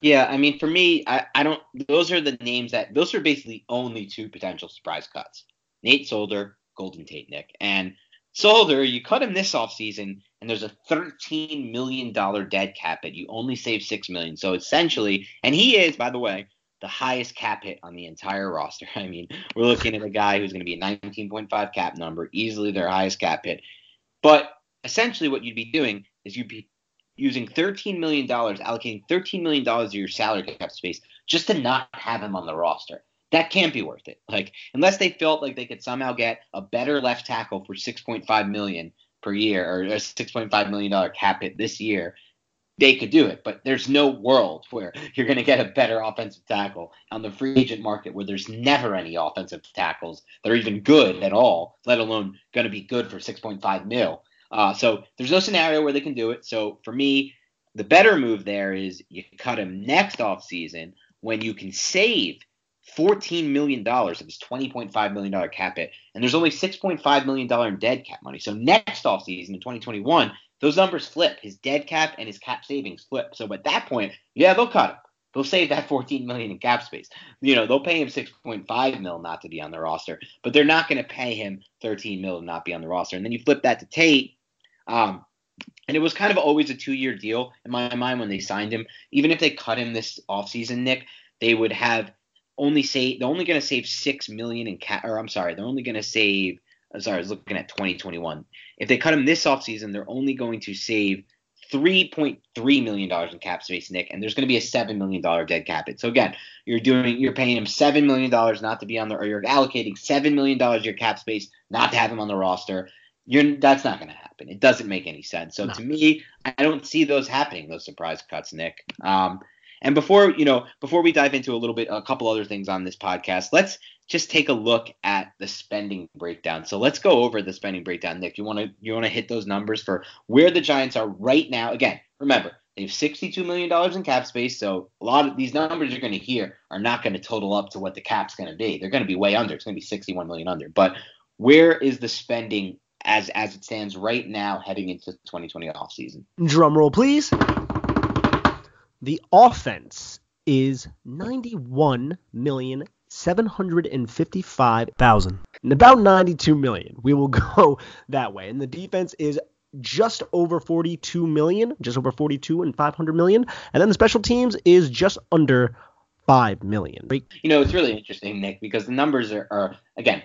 Yeah, I mean, for me, I, I don't. Those are the names that those are basically only two potential surprise cuts: Nate Solder, Golden Tate, Nick, and Solder. You cut him this offseason, and there's a 13 million dollar dead cap, but you only save six million. So essentially, and he is, by the way, the highest cap hit on the entire *laughs* roster. I mean, we're looking at a guy who's going to be a 19.5 cap number, easily their highest cap hit. But essentially, what you'd be doing is you'd be using $13 million, allocating $13 million of your salary cap space just to not have him on the roster. That can't be worth it. Like, unless they felt like they could somehow get a better left tackle for 6.5 million per year or a 6.5 million dollar cap hit this year, they could do it. But there's no world where *laughs* you're going to get a better offensive tackle on the free agent market where there's never any offensive tackles that are even good at all, let alone going to be good for 6.5 mil. Uh, so there's no scenario where they can do it. So for me, the better move there is you cut him next offseason when you can save $14 million of his $20.5 million cap hit. And there's only $6.5 million in dead cap money. So next offseason in 2021, those numbers flip. His dead cap and his cap savings flip. So at that point, yeah, they'll cut him. They'll save that 14 million in cap space. You know, they'll pay him 6.5 mil not to be on the roster, but they're not going to pay him 13 mil to not be on the roster. And then you flip that to Tate. Um, and it was kind of always a two-year deal in my mind when they signed him. Even if they cut him this offseason, Nick, they would have only say they're only going to save six million in cap. Or I'm sorry, they're only going to save. I'm sorry, I was looking at 2021. If they cut him this offseason, they're only going to save $3.3 million in cap space, Nick, and there's going to be a $7 million dead cap it. So again, you're doing, you're paying him $7 million not to be on the, or you're allocating $7 million of your cap space not to have him on the roster. You're, that's not going to happen. It doesn't make any sense. So no. to me, I don't see those happening, those surprise cuts, Nick. Um, and before you know, before we dive into a little bit, a couple other things on this podcast, let's just take a look at the spending breakdown. So let's go over the spending breakdown. Nick, you want to you want to hit those numbers for where the Giants are right now? Again, remember they have 62 million dollars in cap space, so a lot of these numbers you're going to hear are not going to total up to what the cap's going to be. They're going to be way under. It's going to be 61 million under. But where is the spending as as it stands right now heading into the 2020 off season? Drum roll, please. The offense is 91 million seven hundred and fifty-five thousand, and about ninety-two million. We will *laughs* go that way, and the defense is just over 42 million, just over 42 and 500 million, and then the special teams is just under five million. You know, it's really interesting, Nick, because the numbers are, are again.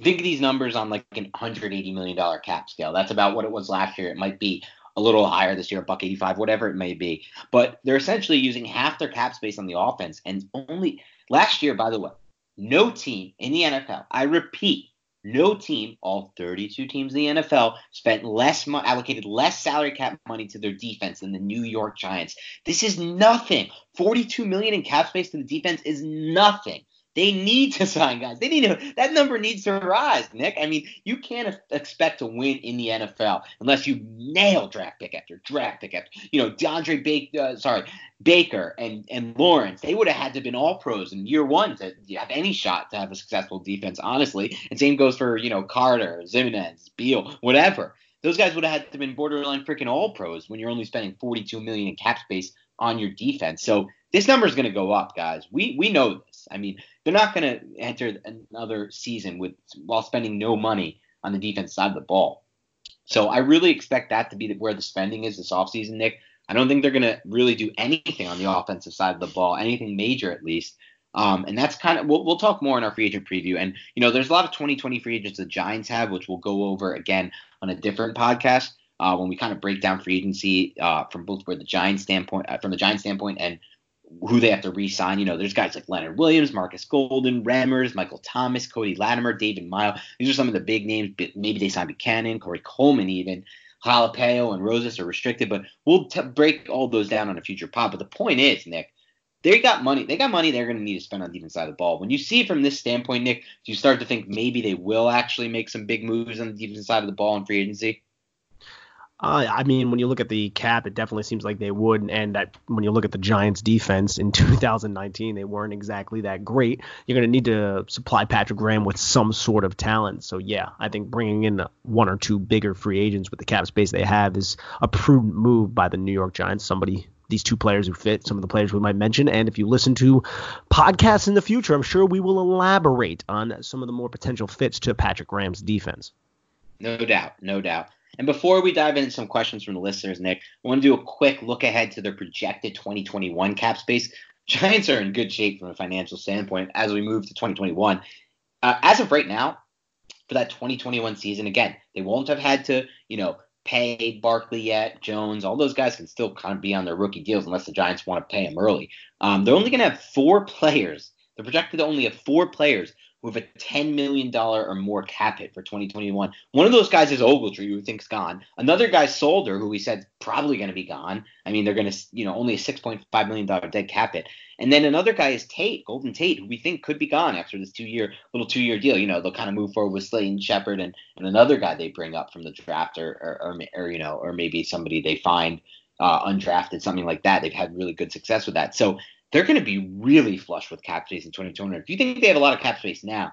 Think of these numbers on like an 180 million dollar cap scale. That's about what it was last year. It might be a little higher this year, buck 85, whatever it may be. But they're essentially using half their cap space on the offense, and only last year, by the way, no team in the NFL, I repeat, no team, all 32 teams in the NFL, spent less mo- allocated less salary cap money to their defense than the New York Giants. This is nothing. 42 million in cap space to the defense is nothing. They need to *laughs* sign guys. They need to. That number needs to rise, Nick. I mean, you can't expect to win in the NFL unless you nail draft pick after draft pick after. You know, DeAndre Baker, uh, sorry, Baker and and Lawrence. They would have had to have been all pros in year one to have any shot to have a successful defense, honestly. And same goes for you know Carter, Ximines, Beal, whatever. Those guys would have had to have been borderline freaking all pros when you're only spending 42 million in cap space on your defense. So this number is going to go up, guys. We we know this. I mean, they're not going to enter another season with while spending no money on the defense side of the ball. So I really expect that to be where the spending is this offseason, Nick. I don't think they're going to really do anything on the offensive side of the ball, anything major at least. Um, and that's kind of we'll, we'll talk more in our free agent preview. And you know, there's a lot of 2020 free agents the Giants have, which we'll go over again on a different podcast uh, when we kind of break down free agency uh, from both where the Giants standpoint, uh, from the Giants standpoint, and who they have to re-sign. You know, there's guys like Leonard Williams, Marcus Golden, Remmers, Michael Thomas, Cody Latimer, David Mayo. These are some of the big names. Maybe they sign Bucannon, Corey Coleman, even Halapio and Rosas are restricted. But we'll t- break all those down on a future pod. But the point is, Nick, they got money. They got money they're going to need to spend on the defense side of the ball. When you see from this standpoint, Nick, do you start to think maybe they will actually make some big moves on the defense side of the ball in free agency? Uh, I mean, when you look at the cap, it definitely seems like they would. And that, when you look at the Giants' defense in *laughs* 2019, they weren't exactly that great. You're going to need to supply Patrick Graham with some sort of talent. So, yeah, I think bringing in one or two bigger free agents with the cap space they have is a prudent move by the New York Giants. Somebody, these two players who fit, some of the players we might mention. And if you listen to podcasts in the future, I'm sure we will elaborate on some of the more potential fits to Patrick Graham's defense. No doubt, no doubt. And before we dive into some questions from the listeners, Nick, I want to do a quick look ahead to their projected 2021 cap space. Giants are in good shape from a financial standpoint as we move to 2021. Uh, as of right now, for that 2021 season, again, they won't have had to, you know, pay Barkley yet, Jones, all those guys can still kind of be on their rookie deals unless the Giants want to pay them early. Um, they're only going to have four players. They're projected to only have four players with a $10 million or more cap hit for 2021. One of those guys is Ogletree, who we think's gone. Another guy, Solder, who we said probably going to be gone. I mean, they're going to, you know, only a $6.5 million dead cap hit. And then another guy is Tate, Golden Tate, who we think could be gone after this two year, little two year deal. You know, they'll kind of move forward with Slayton Shepard and, and another guy they bring up from the draft or, or, or, or you know, or maybe somebody they find uh, undrafted, something like that. They've had really good success with that. So they're going to be really flush with cap space in 2020. If you think they have a lot of cap space now,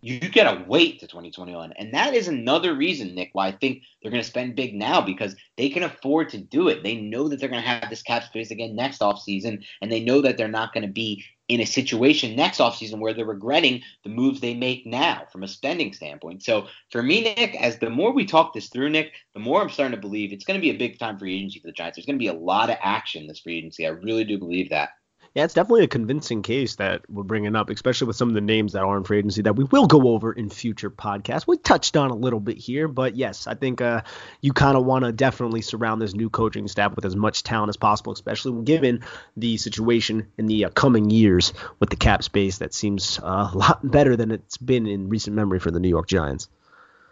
you gotta wait to 2021 and that is another reason nick why i think they're going to spend big now because they can afford to do it. They know that they're going to have this cap space again next offseason and they know that they're not going to be in a situation next offseason where they're regretting the moves they make now from a spending standpoint. So for me nick as the more we talk this through nick the more i'm starting to believe it's going to be a big time free agency for the giants. There's going to be a lot of action this free agency. I really do believe that yeah, it's definitely a convincing case that we're bringing up, especially with some of the names that are in free agency that we will go over in future podcasts. We touched on a little bit here, but yes, I think uh, you kind of want to definitely surround this new coaching staff with as much talent as possible, especially given the situation in the uh, coming years with the cap space that seems uh, a lot better than it's been in recent memory for the New York Giants.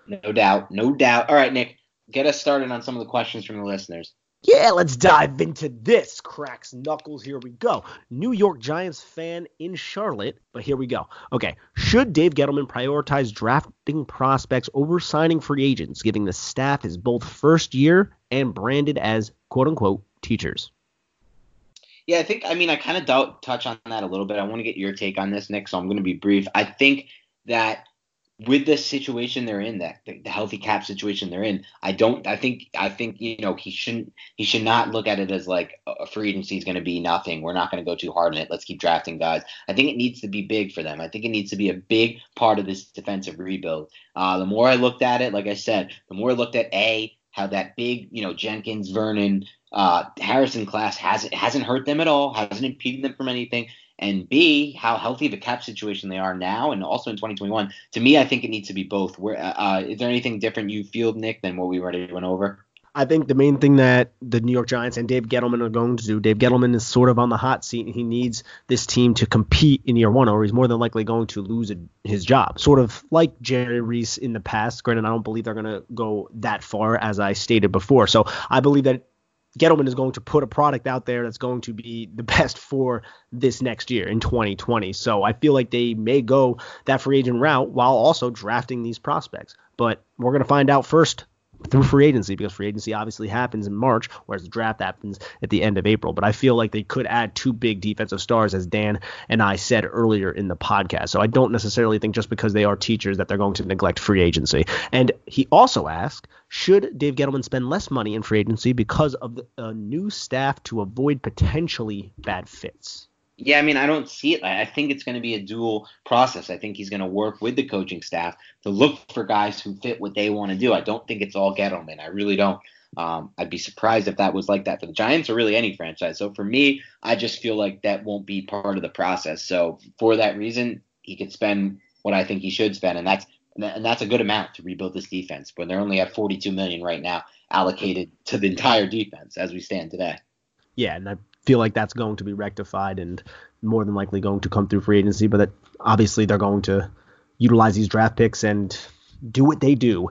No doubt, no doubt. All right, Nick, get us started on some of the questions from the listeners. Yeah, let's dive into this. Cracks knuckles. Here we go. New York Giants fan in Charlotte, but here we go. Okay, should Dave Gettleman prioritize drafting prospects over signing free agents, giving the staff his both first year and branded as quote unquote teachers? Yeah, I think, I mean, I kind of touch on that a little bit. I want to get your take on this, Nick, so I'm going to be brief. I think that with the situation they're in, that the, healthy cap situation they're in, I don't. I think. I think you know he shouldn't. He should not look at it as like a free agency is going to be nothing. We're not going to go too hard on it. Let's keep drafting guys. I think it needs to be big for them. I think it needs to be a big part of this defensive rebuild. Uh, the more I looked at it, like I said, the more I looked at a how that big, you know, Jenkins, Vernon, uh, Harrison class hasn't hasn't hurt them at all, hasn't impeded them from anything and B, how healthy of a cap situation they are now and also in 2021. To me, I think it needs to be both. Where uh, uh, is there anything different you feel, Nick, than what we already went over? I think the main thing that the New York Giants and Dave Gettleman are going to do, Dave Gettleman is sort of on the hot seat, and he needs this team to compete in year one, or he's more than likely going to lose a, his job. Sort of like Jerry Reese in the past. Granted, I don't believe they're going to go that far, as I stated before. So I believe that Gettleman is going to put a product out there that's going to be the best for this next year in 2020. So I feel like they may go that free agent route while also drafting these prospects. But we're going to find out first through free agency because free agency obviously happens in March, whereas the draft happens at the end of April. But I feel like they could add two big defensive stars, as Dan and I said earlier in the podcast. So I don't necessarily think just because they are teachers that they're going to neglect free agency. And he also asked, should Dave Gettleman spend less money in free agency because of the uh, new staff to avoid potentially bad fits? Yeah, I mean, I don't see it. I think it's going to be a dual process. I think he's going to work with the coaching staff to look for guys who fit what they want to do. I don't think it's all Gettleman. I really don't. Um, I'd be surprised if that was like that for the Giants or really any franchise. So for me, I just feel like that won't be part of the process. So for that reason, he could spend what I think he should spend, and that's and that's a good amount to rebuild this defense. But they're only at 42 million right now allocated to the entire defense as we stand today. Yeah, and I feel like that's going to be rectified and more than likely going to come through free agency. But that obviously they're going to utilize these draft picks and do what they do,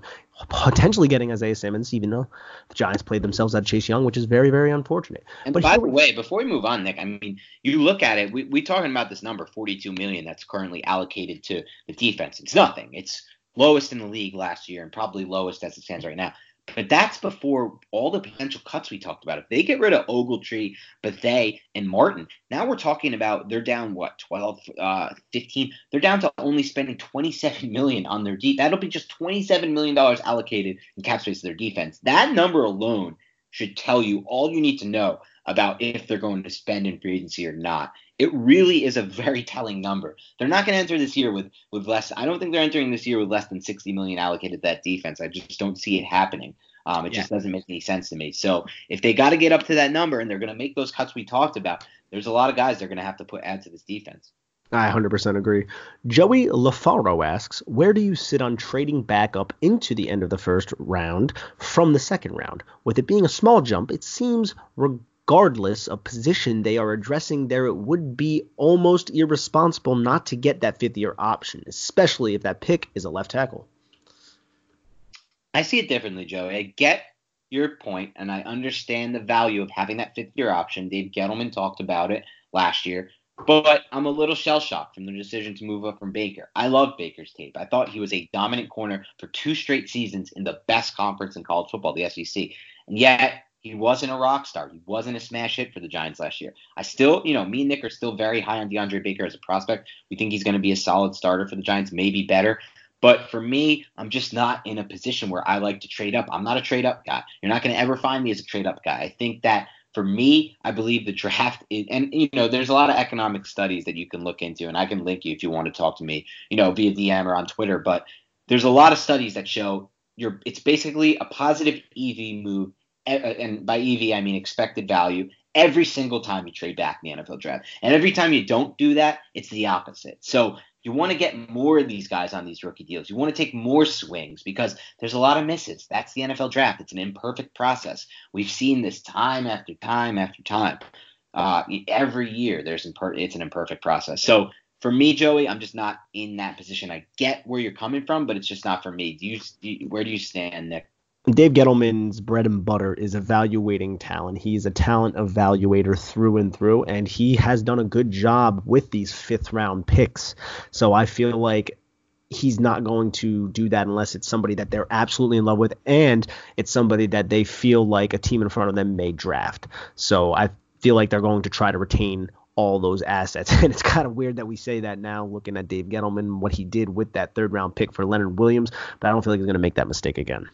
potentially getting Isaiah Simmons, even though the Giants played themselves out of Chase Young, which is very, very unfortunate. And but by the way, before we move on, Nick, I mean, you look at it, we we talking about this number, 42 million, that's currently allocated to the defense. It's nothing. It's lowest in the league last year and probably lowest as it stands right now. But that's before all the potential cuts we talked about. If they get rid of Ogletree, Bethea, and Martin, now we're talking about they're down what 12, uh, 15. They're down to only spending 27 million on their deep. That'll be just 27 million dollars allocated in cap space to their defense. That number alone should tell you all you need to know about if they're going to spend in free agency or not. It really is a very telling number. They're not going to enter this year with with less. I don't think they're entering this year with less than 60 million allocated to that defense. I just don't see it happening. Um, it yeah. just doesn't make any sense to me. So if they got to get up to that number and they're going to make those cuts we talked about, there's a lot of guys they're going to have to put add to this defense. I 100% agree. Joey LaFaro asks, where do you sit on trading back up into the end of the first round from the second round? With it being a small jump, it seems regardless of position they are addressing there, it would be almost irresponsible not to get that fifth year option, especially if that pick is a left tackle. I see it differently, Joey. I get your point, and I understand the value of having that fifth year option. Dave Gettleman talked about it last year. But I'm a little shell shocked from the decision to move up from Baker. I love Baker's tape. I thought he was a dominant corner for two straight seasons in the best conference in college football, the SEC. And yet, he wasn't a rock star. He wasn't a smash hit for the Giants last year. I still, you know, me and Nick are still very high on DeAndre Baker as a prospect. We think he's going to be a solid starter for the Giants, maybe better. But for me, I'm just not in a position where I like to trade up. I'm not a trade up guy. You're not going to ever find me as a trade up guy. I think that for me, I believe the draft is, and you know, there's a lot of economic studies that you can look into, and I can link you if you want to talk to me, you know, via DM or on Twitter. But there's a lot of studies that show you're, it's basically a positive EV move, and by EV I mean expected value every single time you trade back in the NFL draft, and every time you don't do that, it's the opposite. So you want to get more of these guys on these rookie deals. You want to take more swings because there's a lot of misses. That's the NFL draft. It's an imperfect process. We've seen this time after time after time. Uh, every year, there's imper- it's an imperfect process. So for me, Joey, I'm just not in that position. I get where you're coming from, but it's just not for me. Do you, do you where do you stand, Nick? Dave Gettleman's bread and butter is evaluating talent. He's a talent evaluator through and through, and he has done a good job with these fifth round picks. So I feel like he's not going to do that unless it's somebody that they're absolutely in love with and it's somebody that they feel like a team in front of them may draft. So I feel like they're going to try to retain all those assets. *laughs* And it's kind of weird that we say that now, looking at Dave Gettleman, what he did with that third round pick for Leonard Williams, but I don't feel like he's going to make that mistake again.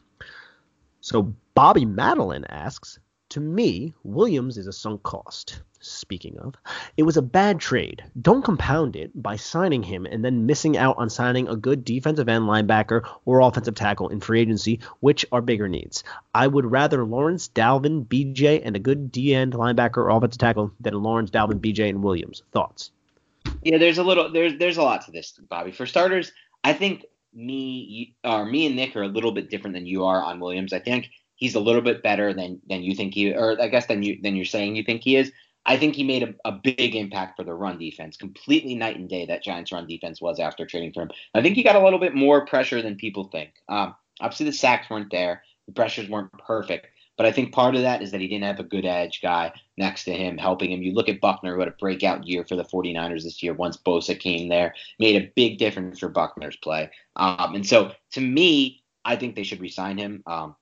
So Bobby Madeline asks, to me, Williams is a sunk cost. Speaking of, it was a bad trade. Don't compound it by signing him and then missing out on signing a good defensive end linebacker or offensive tackle in free agency, which are bigger needs. I would rather Lawrence, Dalvin, BJ, and a good D end linebacker or offensive tackle than Lawrence, Dalvin, BJ, and Williams. Thoughts? Yeah, there's a little there's there's a lot to this, Bobby. For starters, I think me or me and Nick are a little bit different than you are on Williams. I think he's a little bit better than than you think he or I guess than you than you're saying you think he is. I think he made a, a big impact for the run defense, completely night and day that Giants run defense was after trading for him. I think he got a little bit more pressure than people think. Um, obviously the sacks weren't there, the pressures weren't perfect, but I think part of that is that he didn't have a good edge guy next to him helping him. You look at Buckner, who had a breakout year for the 49ers this year once Bosa came there, made a big difference for Buckner's play. Um, and so to me, I think they should resign him. Um,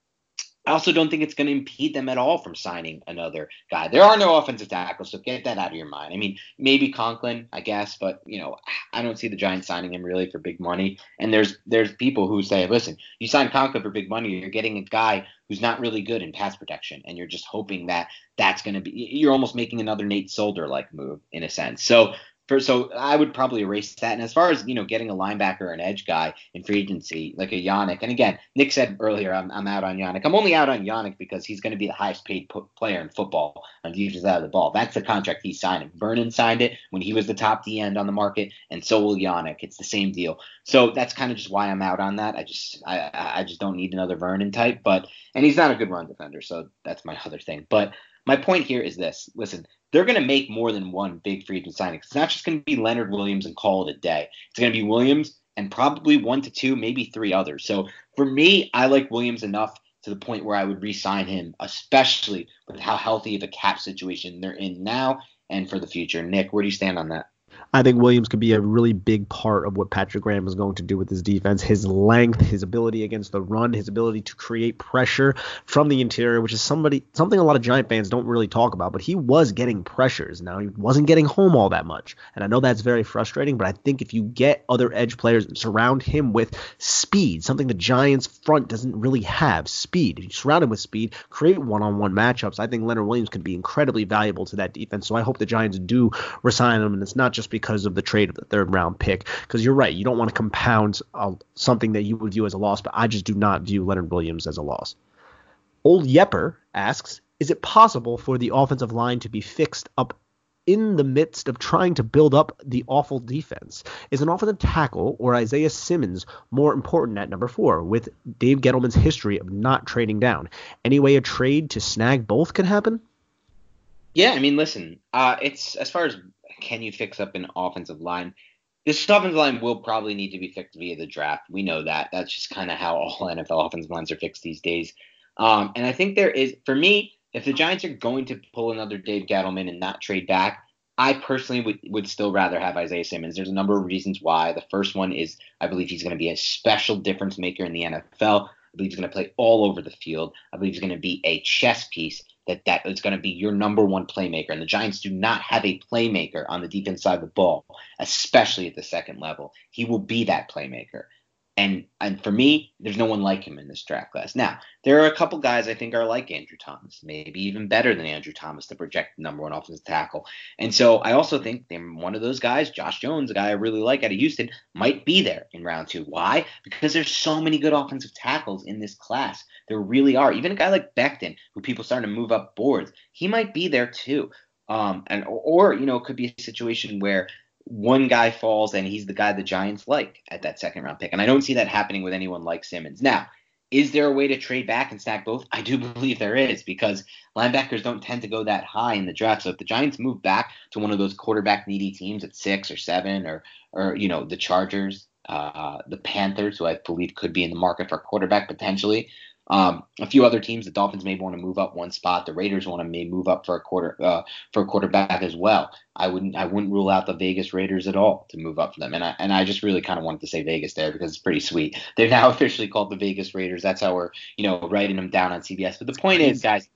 I also don't think it's going to impede them at all from signing another guy. There are no offensive tackles, so get that out of your mind. I mean, maybe Conklin, I guess, but you know, I don't see the Giants signing him really for big money. And there's there's people who say, listen, you sign Conklin for big money, you're getting a guy who's not really good in pass protection, and you're just hoping that that's going to be. You're almost making another Nate Solder like move in a sense. So so I would probably erase that. And as far as you know, getting a linebacker or an edge guy in free agency like a Yannick, and again, Nick said earlier, I'm, I'm out on Yannick. I'm only out on Yannick because he's going to be the highest paid player in football on defensive side of the ball. That's the contract he's signing. Vernon signed it when he was the top D end on the market, and so will Yannick. It's the same deal. So that's kind of just why I'm out on that. I just I I just don't need another Vernon type, but and he's not a good run defender, so that's my other thing. But my point here is this: listen, they're going to make more than one big free agent signing. It's not just going to be Leonard Williams and call it a day. It's going to be Williams and probably one to two, maybe three others. So for me, I like Williams enough to the point where I would re-sign him, especially with how healthy of a cap situation they're in now and for the future. Nick, where do you stand on that? I think Williams could be a really big part of what Patrick Graham is going to do with his defense. His length, his ability against the run, his ability to create pressure from the interior, which is somebody something a lot of Giant fans don't really talk about. But he was getting pressures. Now he wasn't getting home all that much, and I know that's very frustrating. But I think if you get other edge players and surround him with speed, something the Giants front doesn't really have, speed. If you surround him with speed, create one-on-one matchups. I think Leonard Williams could be incredibly valuable to that defense. So I hope the Giants do resign him, and it's not just because because of the trade of the third round pick. Because you're right, you don't want to compound uh, something that you would view as a loss, but I just do not view Leonard Williams as a loss. Old Yepper asks, is it possible for the offensive line to be fixed up in the midst of trying to build up the awful defense? Is an offensive tackle or Isaiah Simmons more important at number four with Dave Gettleman's history of not trading down? Any way a trade to snag both could happen? Yeah, I mean, listen, uh, it's as far as can you fix up an offensive line? This offensive line will probably need to be fixed via the draft. We know that. That's just kind of how all *laughs* NFL offensive lines are fixed these days. Um, and I think there is, for me, if the Giants are going to pull another Dave Gettleman and not trade back, I personally would, would still rather have Isaiah Simmons. There's a number of reasons why. The first one is I believe he's going to be a special difference maker in the NFL. I believe he's going to play all over the field. I believe he's going to be a chess piece that that is going to be your number one playmaker. And the Giants do not have a playmaker on the defense side of the ball, especially at the second level. He will be that playmaker. And and for me, there's no one like him in this draft class. Now, there are a couple guys I think are like Andrew Thomas, maybe even better than Andrew Thomas to project number one offensive tackle. And so I also think one of those guys, Josh Jones, a guy I really like out of Houston, might be there in round two. Why? Because there's so many good offensive tackles in this class. There really are. Even a guy like Becton, who people starting to move up boards, he might be there too. Um, and or you know, it could be a situation where one guy falls and he's the guy the Giants like at that second round pick. And I don't see that happening with anyone like Simmons. Now, is there a way to trade back and stack both? I do *laughs* believe there is because linebackers don't tend to go that high in the draft. So if the Giants move back to one of those quarterback needy teams at six or seven, or or you know the Chargers, uh, the Panthers, who I believe could be in the market for a quarterback potentially, um, a few other teams, the Dolphins may want to move up one spot. The Raiders want to may move up for a quarter uh, for a quarterback as well. I wouldn't I wouldn't rule out the Vegas Raiders at all to move up for them. And I and I just really kind of wanted to say Vegas there because it's pretty sweet. *laughs* They're now officially called the Vegas Raiders. That's how we're you know writing them down on CBS. But the point is, guys,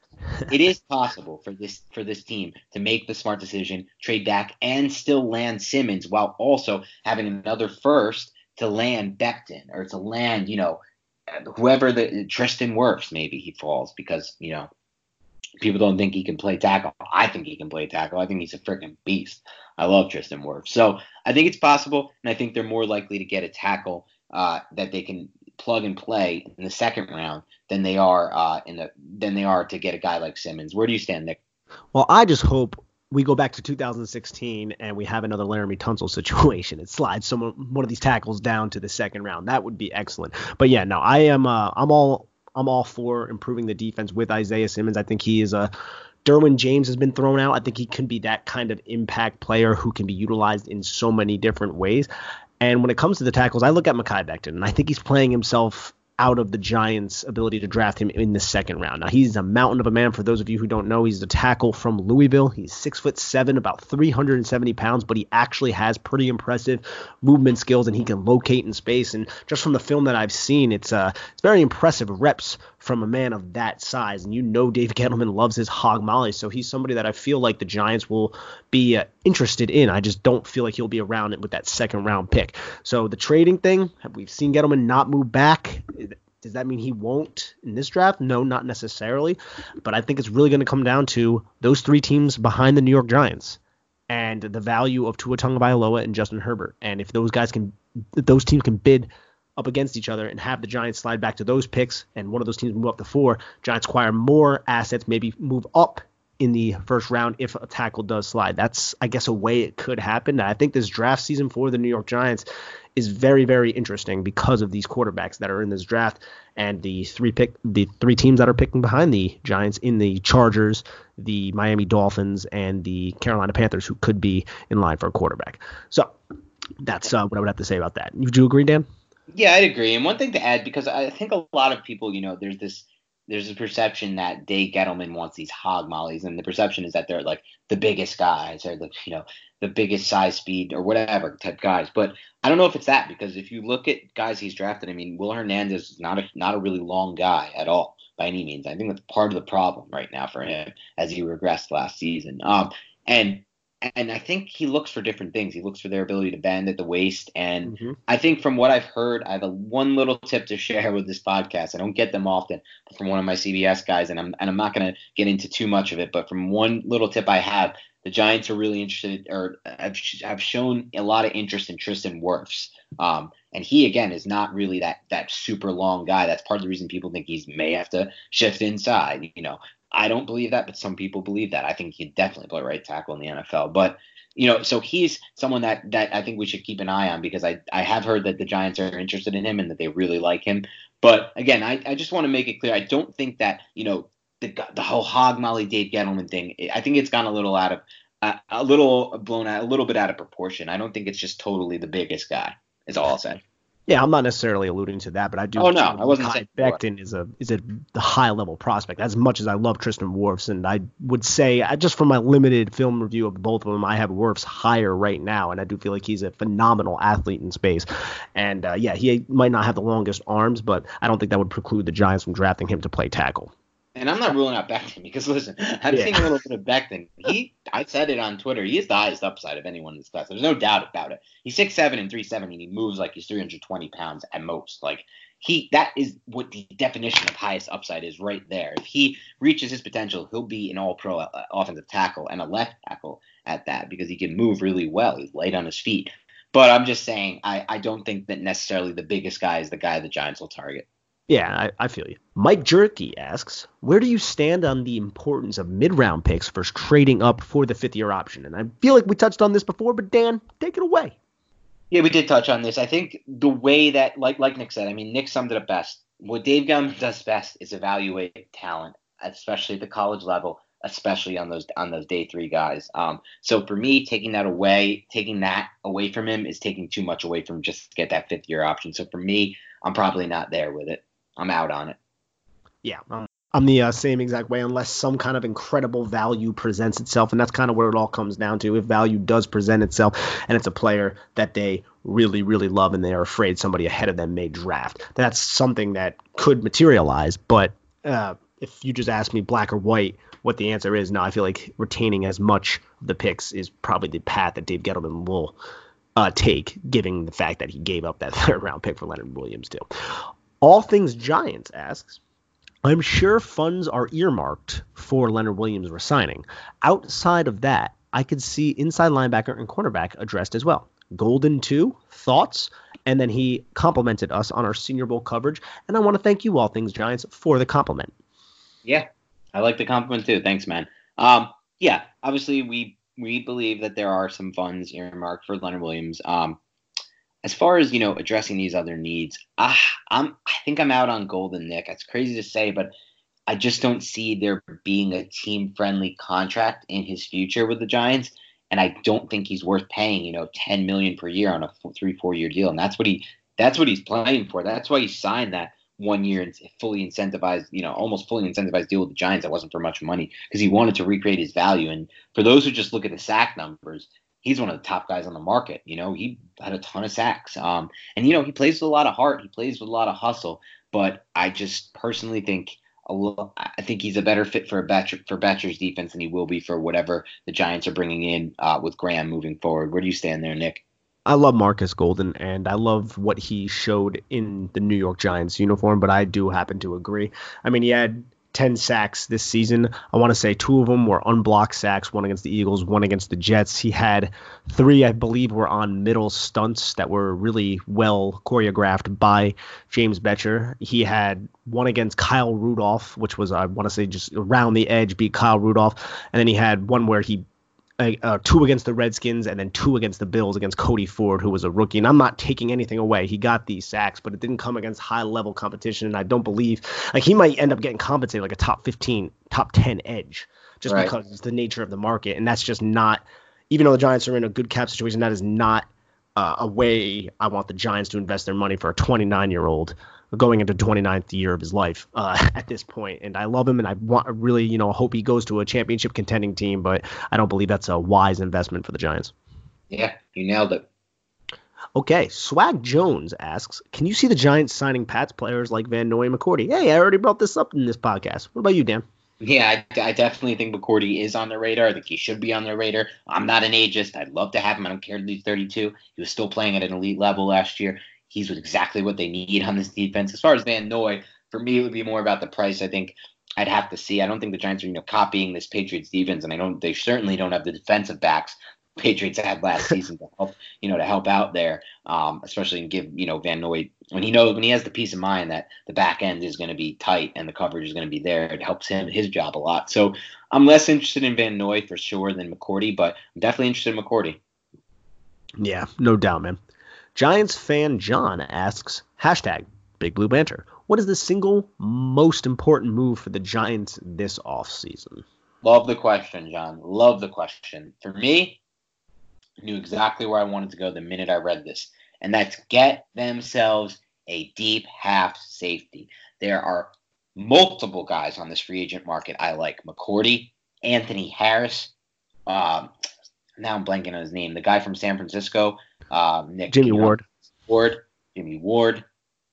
it is possible for this for this team to make the smart decision, trade back, and still land Simmons while also having another first to land Becton or to land you know whoever the Tristan Wirfs, maybe he falls because you know people don't think he can play tackle. I think he can play tackle. I think he's a freaking beast. I love Tristan Wirfs. So I think it's possible, and I think they're more likely to get a tackle uh, that they can plug and play in the second round than they are uh, in the than they are to get a guy like Simmons. Where do you stand, Nick? Well, I just hope we go back to 2016 and we have another Laremy Tunsil situation. It slides someone one of these tackles down to the second round. That would be excellent. But yeah, no, I am uh, I'm all I'm all for improving the defense with Isaiah Simmons. I think he is a Derwin James has been thrown out. I think he can be that kind of impact player who can be utilized in so many different ways. And when it comes to the tackles, I look at Mekhi Becton, and I think he's playing himself out of the Giants' ability to draft him in the second round. Now he's a mountain of a man. For those of you who don't know, he's a tackle from Louisville. He's six foot seven, about 370 pounds, but he actually has pretty impressive movement skills and he can locate in space. And just from the film that I've seen, it's uh it's very impressive reps from a man of that size. And you know Dave Gettleman loves his hog molly, so he's somebody that I feel like the Giants will be uh, interested in. I just don't feel like he'll be around it with that second round pick. So the trading thing, we've seen Gettleman not move back. Does that mean he won't in this draft? No, not necessarily. But I think it's really going to come down to those three teams behind the New York Giants and the value of Tua Tagovailoa and Justin Herbert. And if those guys can, those teams can bid up against each other and have the Giants slide back to those picks and one of those teams move up to four, Giants acquire more assets, maybe move up in the first round if a tackle does slide. That's, I guess, a way it could happen. I think this draft season for the New York Giants is very, very interesting because of these quarterbacks that are in this draft and the three pick, the three teams that are picking behind the Giants in the Chargers, the Miami Dolphins, and the Carolina Panthers, who could be in line for a quarterback. So that's uh, what I would have to say about that. Would you agree, Dan? Yeah, I'd agree. And one thing to add, because I think a lot of people, you know, there's this there's a perception that Dave Gettleman wants these hog mollies, and the perception is that they're like the biggest guys or the you know the biggest size, speed, or whatever type guys. But I don't know if it's that because if you look at guys he's drafted, I mean, Will Hernandez is not a not a really long guy at all by any means. I think that's part of the problem right now for him as he regressed last season. Um, and and I think he looks for different things. He looks for their ability to bend at the waist, and mm-hmm. I think from what I've heard, I have a one little *laughs* tip to share with this podcast. I don't get them often, from one of my CBS guys, and I'm and I'm not going to get into too much of it, but from one little tip I have, the Giants are really interested, or have, have shown a lot of interest in Tristan Wirfs. Um, and he again is not really that that super long guy. That's part of the reason people think he may have to shift inside. You know, I don't believe that, but some people believe that. I think he definitely play right tackle in the NFL. But you know, so he's someone that that I think we should keep an eye on because I I have heard that the Giants are interested in him and that they really like him. But again, I, I just want to make it clear I don't think that you know the the whole hog molly Dave Gettleman thing. I think it's gone a little out of a little blown out, a little bit out of proportion. I don't think it's just totally the biggest guy. Is all I'll say. Yeah, I'm not necessarily alluding to that, but I do. Oh no, I wasn't saying Becton is a is a the high level prospect. As much as I love Tristan Wirfs, and I would say just from my limited film review of both of them, I have Wirfs higher right now, and I do feel like he's a phenomenal athlete in space. And uh, yeah, he might not have the longest arms, but I don't think that would preclude the Giants from drafting him to play tackle. And I'm not ruling out Becton because listen, *laughs* I've yeah. seen a little bit of Becton. He, I said it on Twitter. He is the highest upside of anyone in this class. There's no doubt about it. He's six seven and three seventy. And he moves like he's 320 pounds at most. Like he, that is what the definition of highest upside is right there. If he reaches his potential, he'll be an All-Pro uh, offensive tackle and a left tackle at that because he can move really well. He's light on his feet. But I'm just saying, I, I don't think that necessarily the biggest guy is the guy the Giants will target. Yeah, I, I, feel you. Mike Jerky asks, where do you stand on the importance of mid-round picks versus trading up for the fifth-year option? And I feel like we touched on this before, but Dan, take it away. Yeah, we did touch on this. I think the way that, like like Nick said, I mean, Nick summed it up best. What Dave Gettleman does best is evaluate talent, especially at the college level, especially on those on those day three guys. Um, so for me, taking that away, taking that away from him is taking too much away from just get that fifth year option. So for me, I'm probably not there with it. I'm out on it. Yeah, I'm the uh, same exact way, unless some kind of incredible value presents itself, and that's kind of where it all comes down to. If value does present itself, and it's a player that they really, really love, and they are afraid somebody ahead of them may draft, that's something that could materialize. But uh, if you just ask me black or white, what the answer is, now I feel like retaining as much of the picks is probably the path that Dave Gettleman will uh, take, given the fact that he gave up that *laughs* third round pick for Leonard Williams too. All Things Giants asks, I'm sure funds are earmarked for Leonard Williams resigning. Outside of that, I could see inside linebacker and cornerback addressed as well. Golden two thoughts, and then he complimented us on our Senior Bowl coverage, and I want to thank you, All Things Giants, for the compliment. Yeah, I like the compliment too. Thanks, man. Um, yeah, obviously we we believe that there are some funds earmarked for Leonard Williams. Um, as far as you know addressing these other needs ah, i'm i think i'm out on golden nick it's crazy to say but i just don't see there being a team friendly contract in his future with the giants and i don't think he's worth paying you know 10 million per year on a three four year deal and that's what he that's what he's playing for that's why he signed that one year fully incentivized, you know, almost fully incentivized deal with the Giants that wasn't for much money because he wanted to recreate his value. And for those who just look at the sack numbers, he's one of the top guys on the market. You know, he had a ton of sacks. Um, and you know, he plays with a lot of heart. He plays with a lot of hustle. But I just personally think little, I think he's a better fit for a Bettcher, for Bettcher's defense than he will be for whatever the Giants are bringing in uh, with Graham moving forward. Where do you stand there, Nick? I love Marcus Golden and I love what he showed in the New York Giants uniform, but I do happen to agree. I mean, he had 10 sacks this season. I want to say two of them were unblocked sacks, one against the Eagles, one against the Jets. He had three, I believe, were on middle stunts that were really well choreographed by James Bettcher. He had one against Kyle Rudolph, which was, I want to say, just around the edge, beat Kyle Rudolph. And then he had one where he uh, two against the Redskins and then two against the Bills against Cody Ford, who was a rookie. And I'm not taking anything away. He got these sacks, but it didn't come against high level competition. And I don't believe like he might end up getting compensated like a top 15, top 10 edge just right. because it's the nature of the market. And that's just not, even though the Giants are in a good cap situation, that is not uh, a way I want the Giants to invest their money for a 29 year old going into 29th year of his life uh, *laughs* at this point. And I love him, and I want really, you know, hope he goes to a championship contending team. But I don't believe that's a wise investment for the Giants. Yeah, you nailed it. Okay, Swag Jones asks, can you see the Giants signing Pats players like Van Noy and McCourty? Hey, I already brought this up in this podcast. What about you, Dan? Yeah, I, I, definitely think McCourty is on the radar. I think he should be on the radar. I'm not an ageist. I'd love to have him. I don't care if he's 32. He was still playing at an elite level last year. He's exactly what they need on this defense. As far as Van Noy, for me, it would be more about the price. I think I'd have to see. I don't think the Giants are, you know, copying this Patriots defense, and I don't. They certainly don't have the defensive backs Patriots had last *laughs* season to help, you know, to help out there, um, especially and give, you know, Van Noy when he knows when he has the peace of mind that the back end is going to be tight and the coverage is going to be there. It helps him his job a lot. So I'm less interested in Van Noy for sure than McCourty, but I'm definitely interested in McCourty. Yeah, no doubt, man. Giants fan John asks hashtag Big Blue Banter. What is the single most important move for the Giants this offseason? Love the question, John. Love the question. For me, knew exactly where I wanted to go the minute I read this, and that's get themselves a deep half safety. There are multiple guys on this free agent market I like McCourty, Anthony Harris. Um, now I'm blanking on his name. The guy from San Francisco, uh, Nick Jimmy Ward. Ward, Jimmy Ward.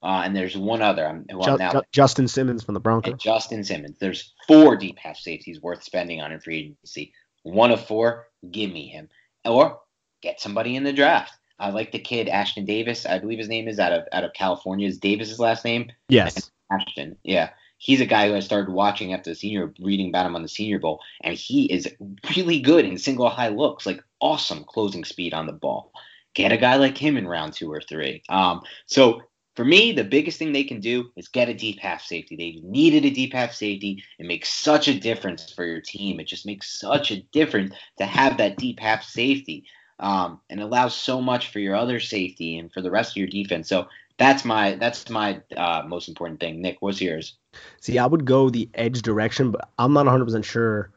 Uh, and there's one other. I'm, Just, I'm now, Justin Simmons from the Broncos. Justin Simmons. There's four deep half safeties worth spending on in free agency. One of four, give me him. Or get somebody in the draft. I like the kid Ashtyn Davis. I believe his name is out of out of California. Is Davis's last name? Yes. Ashtyn. Yeah. He's a guy who I started watching after the senior, reading about him on the Senior Bowl, and he is really good in single high looks, like awesome closing speed on the ball. Get a guy like him in round two or three. Um, so for me, the biggest thing they can do is get a deep half safety. They needed a deep half safety. It makes such a difference for your team. It just makes such a difference to have that deep half safety um, and allows so much for your other safety and for the rest of your defense. So that's my that's my uh, most important thing. Nick, what's yours? See, I would go the edge direction, but I'm not 100 percent sure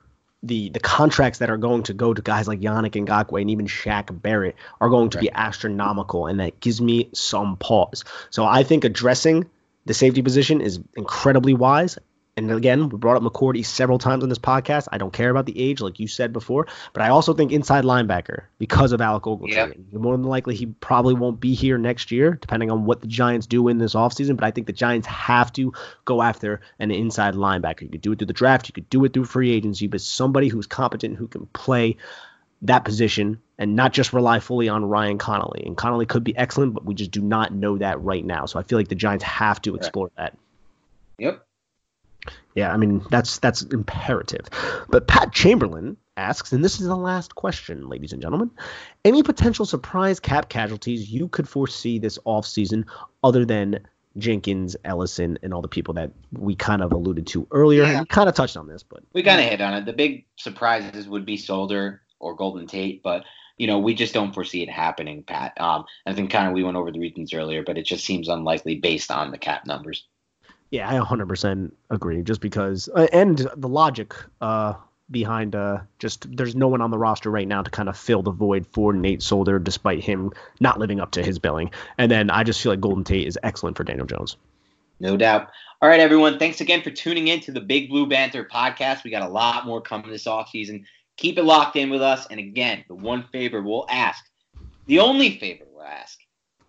the the contracts that are going to go to guys like Yannick Ngakoue and even Shaq Barrett are going to right. be astronomical, and that gives me some pause. So I think addressing the safety position is incredibly wise and again, we brought up McCourty several times on this podcast. I don't care about the age, like you said before, but I also think inside linebacker because of Alec Ogletree. Yep. More than likely, he probably won't be here next year, depending on what the Giants do in this offseason. But I think the Giants have to go after an inside linebacker. You could do it through the draft, you could do it through free agency, but somebody who's competent, who can play that position and not just rely fully on Ryan Connelly. And Connelly could be excellent, but we just do not know that right now. So I feel like the Giants have to explore that. Yep. Yeah, I mean that's that's imperative. But Pat Chamberlain asks, and this is the last question, ladies and gentlemen, any potential surprise cap casualties you could foresee this offseason other than Jenkins, Ellison, and all the people that we kind of alluded to earlier. Yeah. We kind of touched on this, but we kind of hit on it. The big surprises would be Solder or Golden Tate, but you know we just don't foresee it happening, Pat. Um, I think kind of we went over the reasons earlier, but it just seems unlikely based on the cap numbers. Yeah, I 100% agree. Just because, uh, and the logic uh, behind uh, just there's no one on the roster right now to kind of fill the void for Nate Solder, despite him not living up to his billing. And then I just feel like Golden Tate is excellent for Daniel Jones. No doubt. All right, everyone. Thanks again for tuning in to the Big Blue Banter podcast. We got a lot more coming this offseason. Keep it locked in with us. And again, the one favor we'll ask, the only favor we'll ask,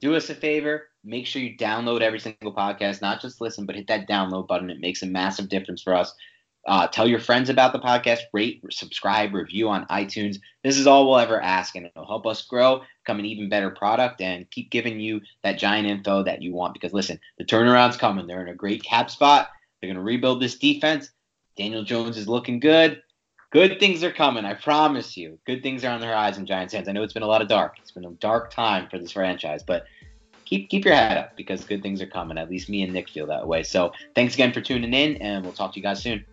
do us a favor make sure you download every single podcast, not just listen, but hit that download button. It makes a massive difference for us. Uh, tell your friends about the podcast, rate, subscribe, review on iTunes. This is all we'll ever ask, and it'll help us grow, become an even better product, and keep giving you that giant info that you want. Because listen, the turnaround's coming. They're in a great cap spot. They're going to rebuild this defense. Daniel Jones is looking good. Good things are coming, I promise you. Good things are on the horizon, Giants fans. I know it's been a lot of dark. It's been a dark time for this franchise, but keep keep your head up because good things are coming. At least me and Nick feel that way. So thanks again for tuning in, and we'll talk to you guys soon.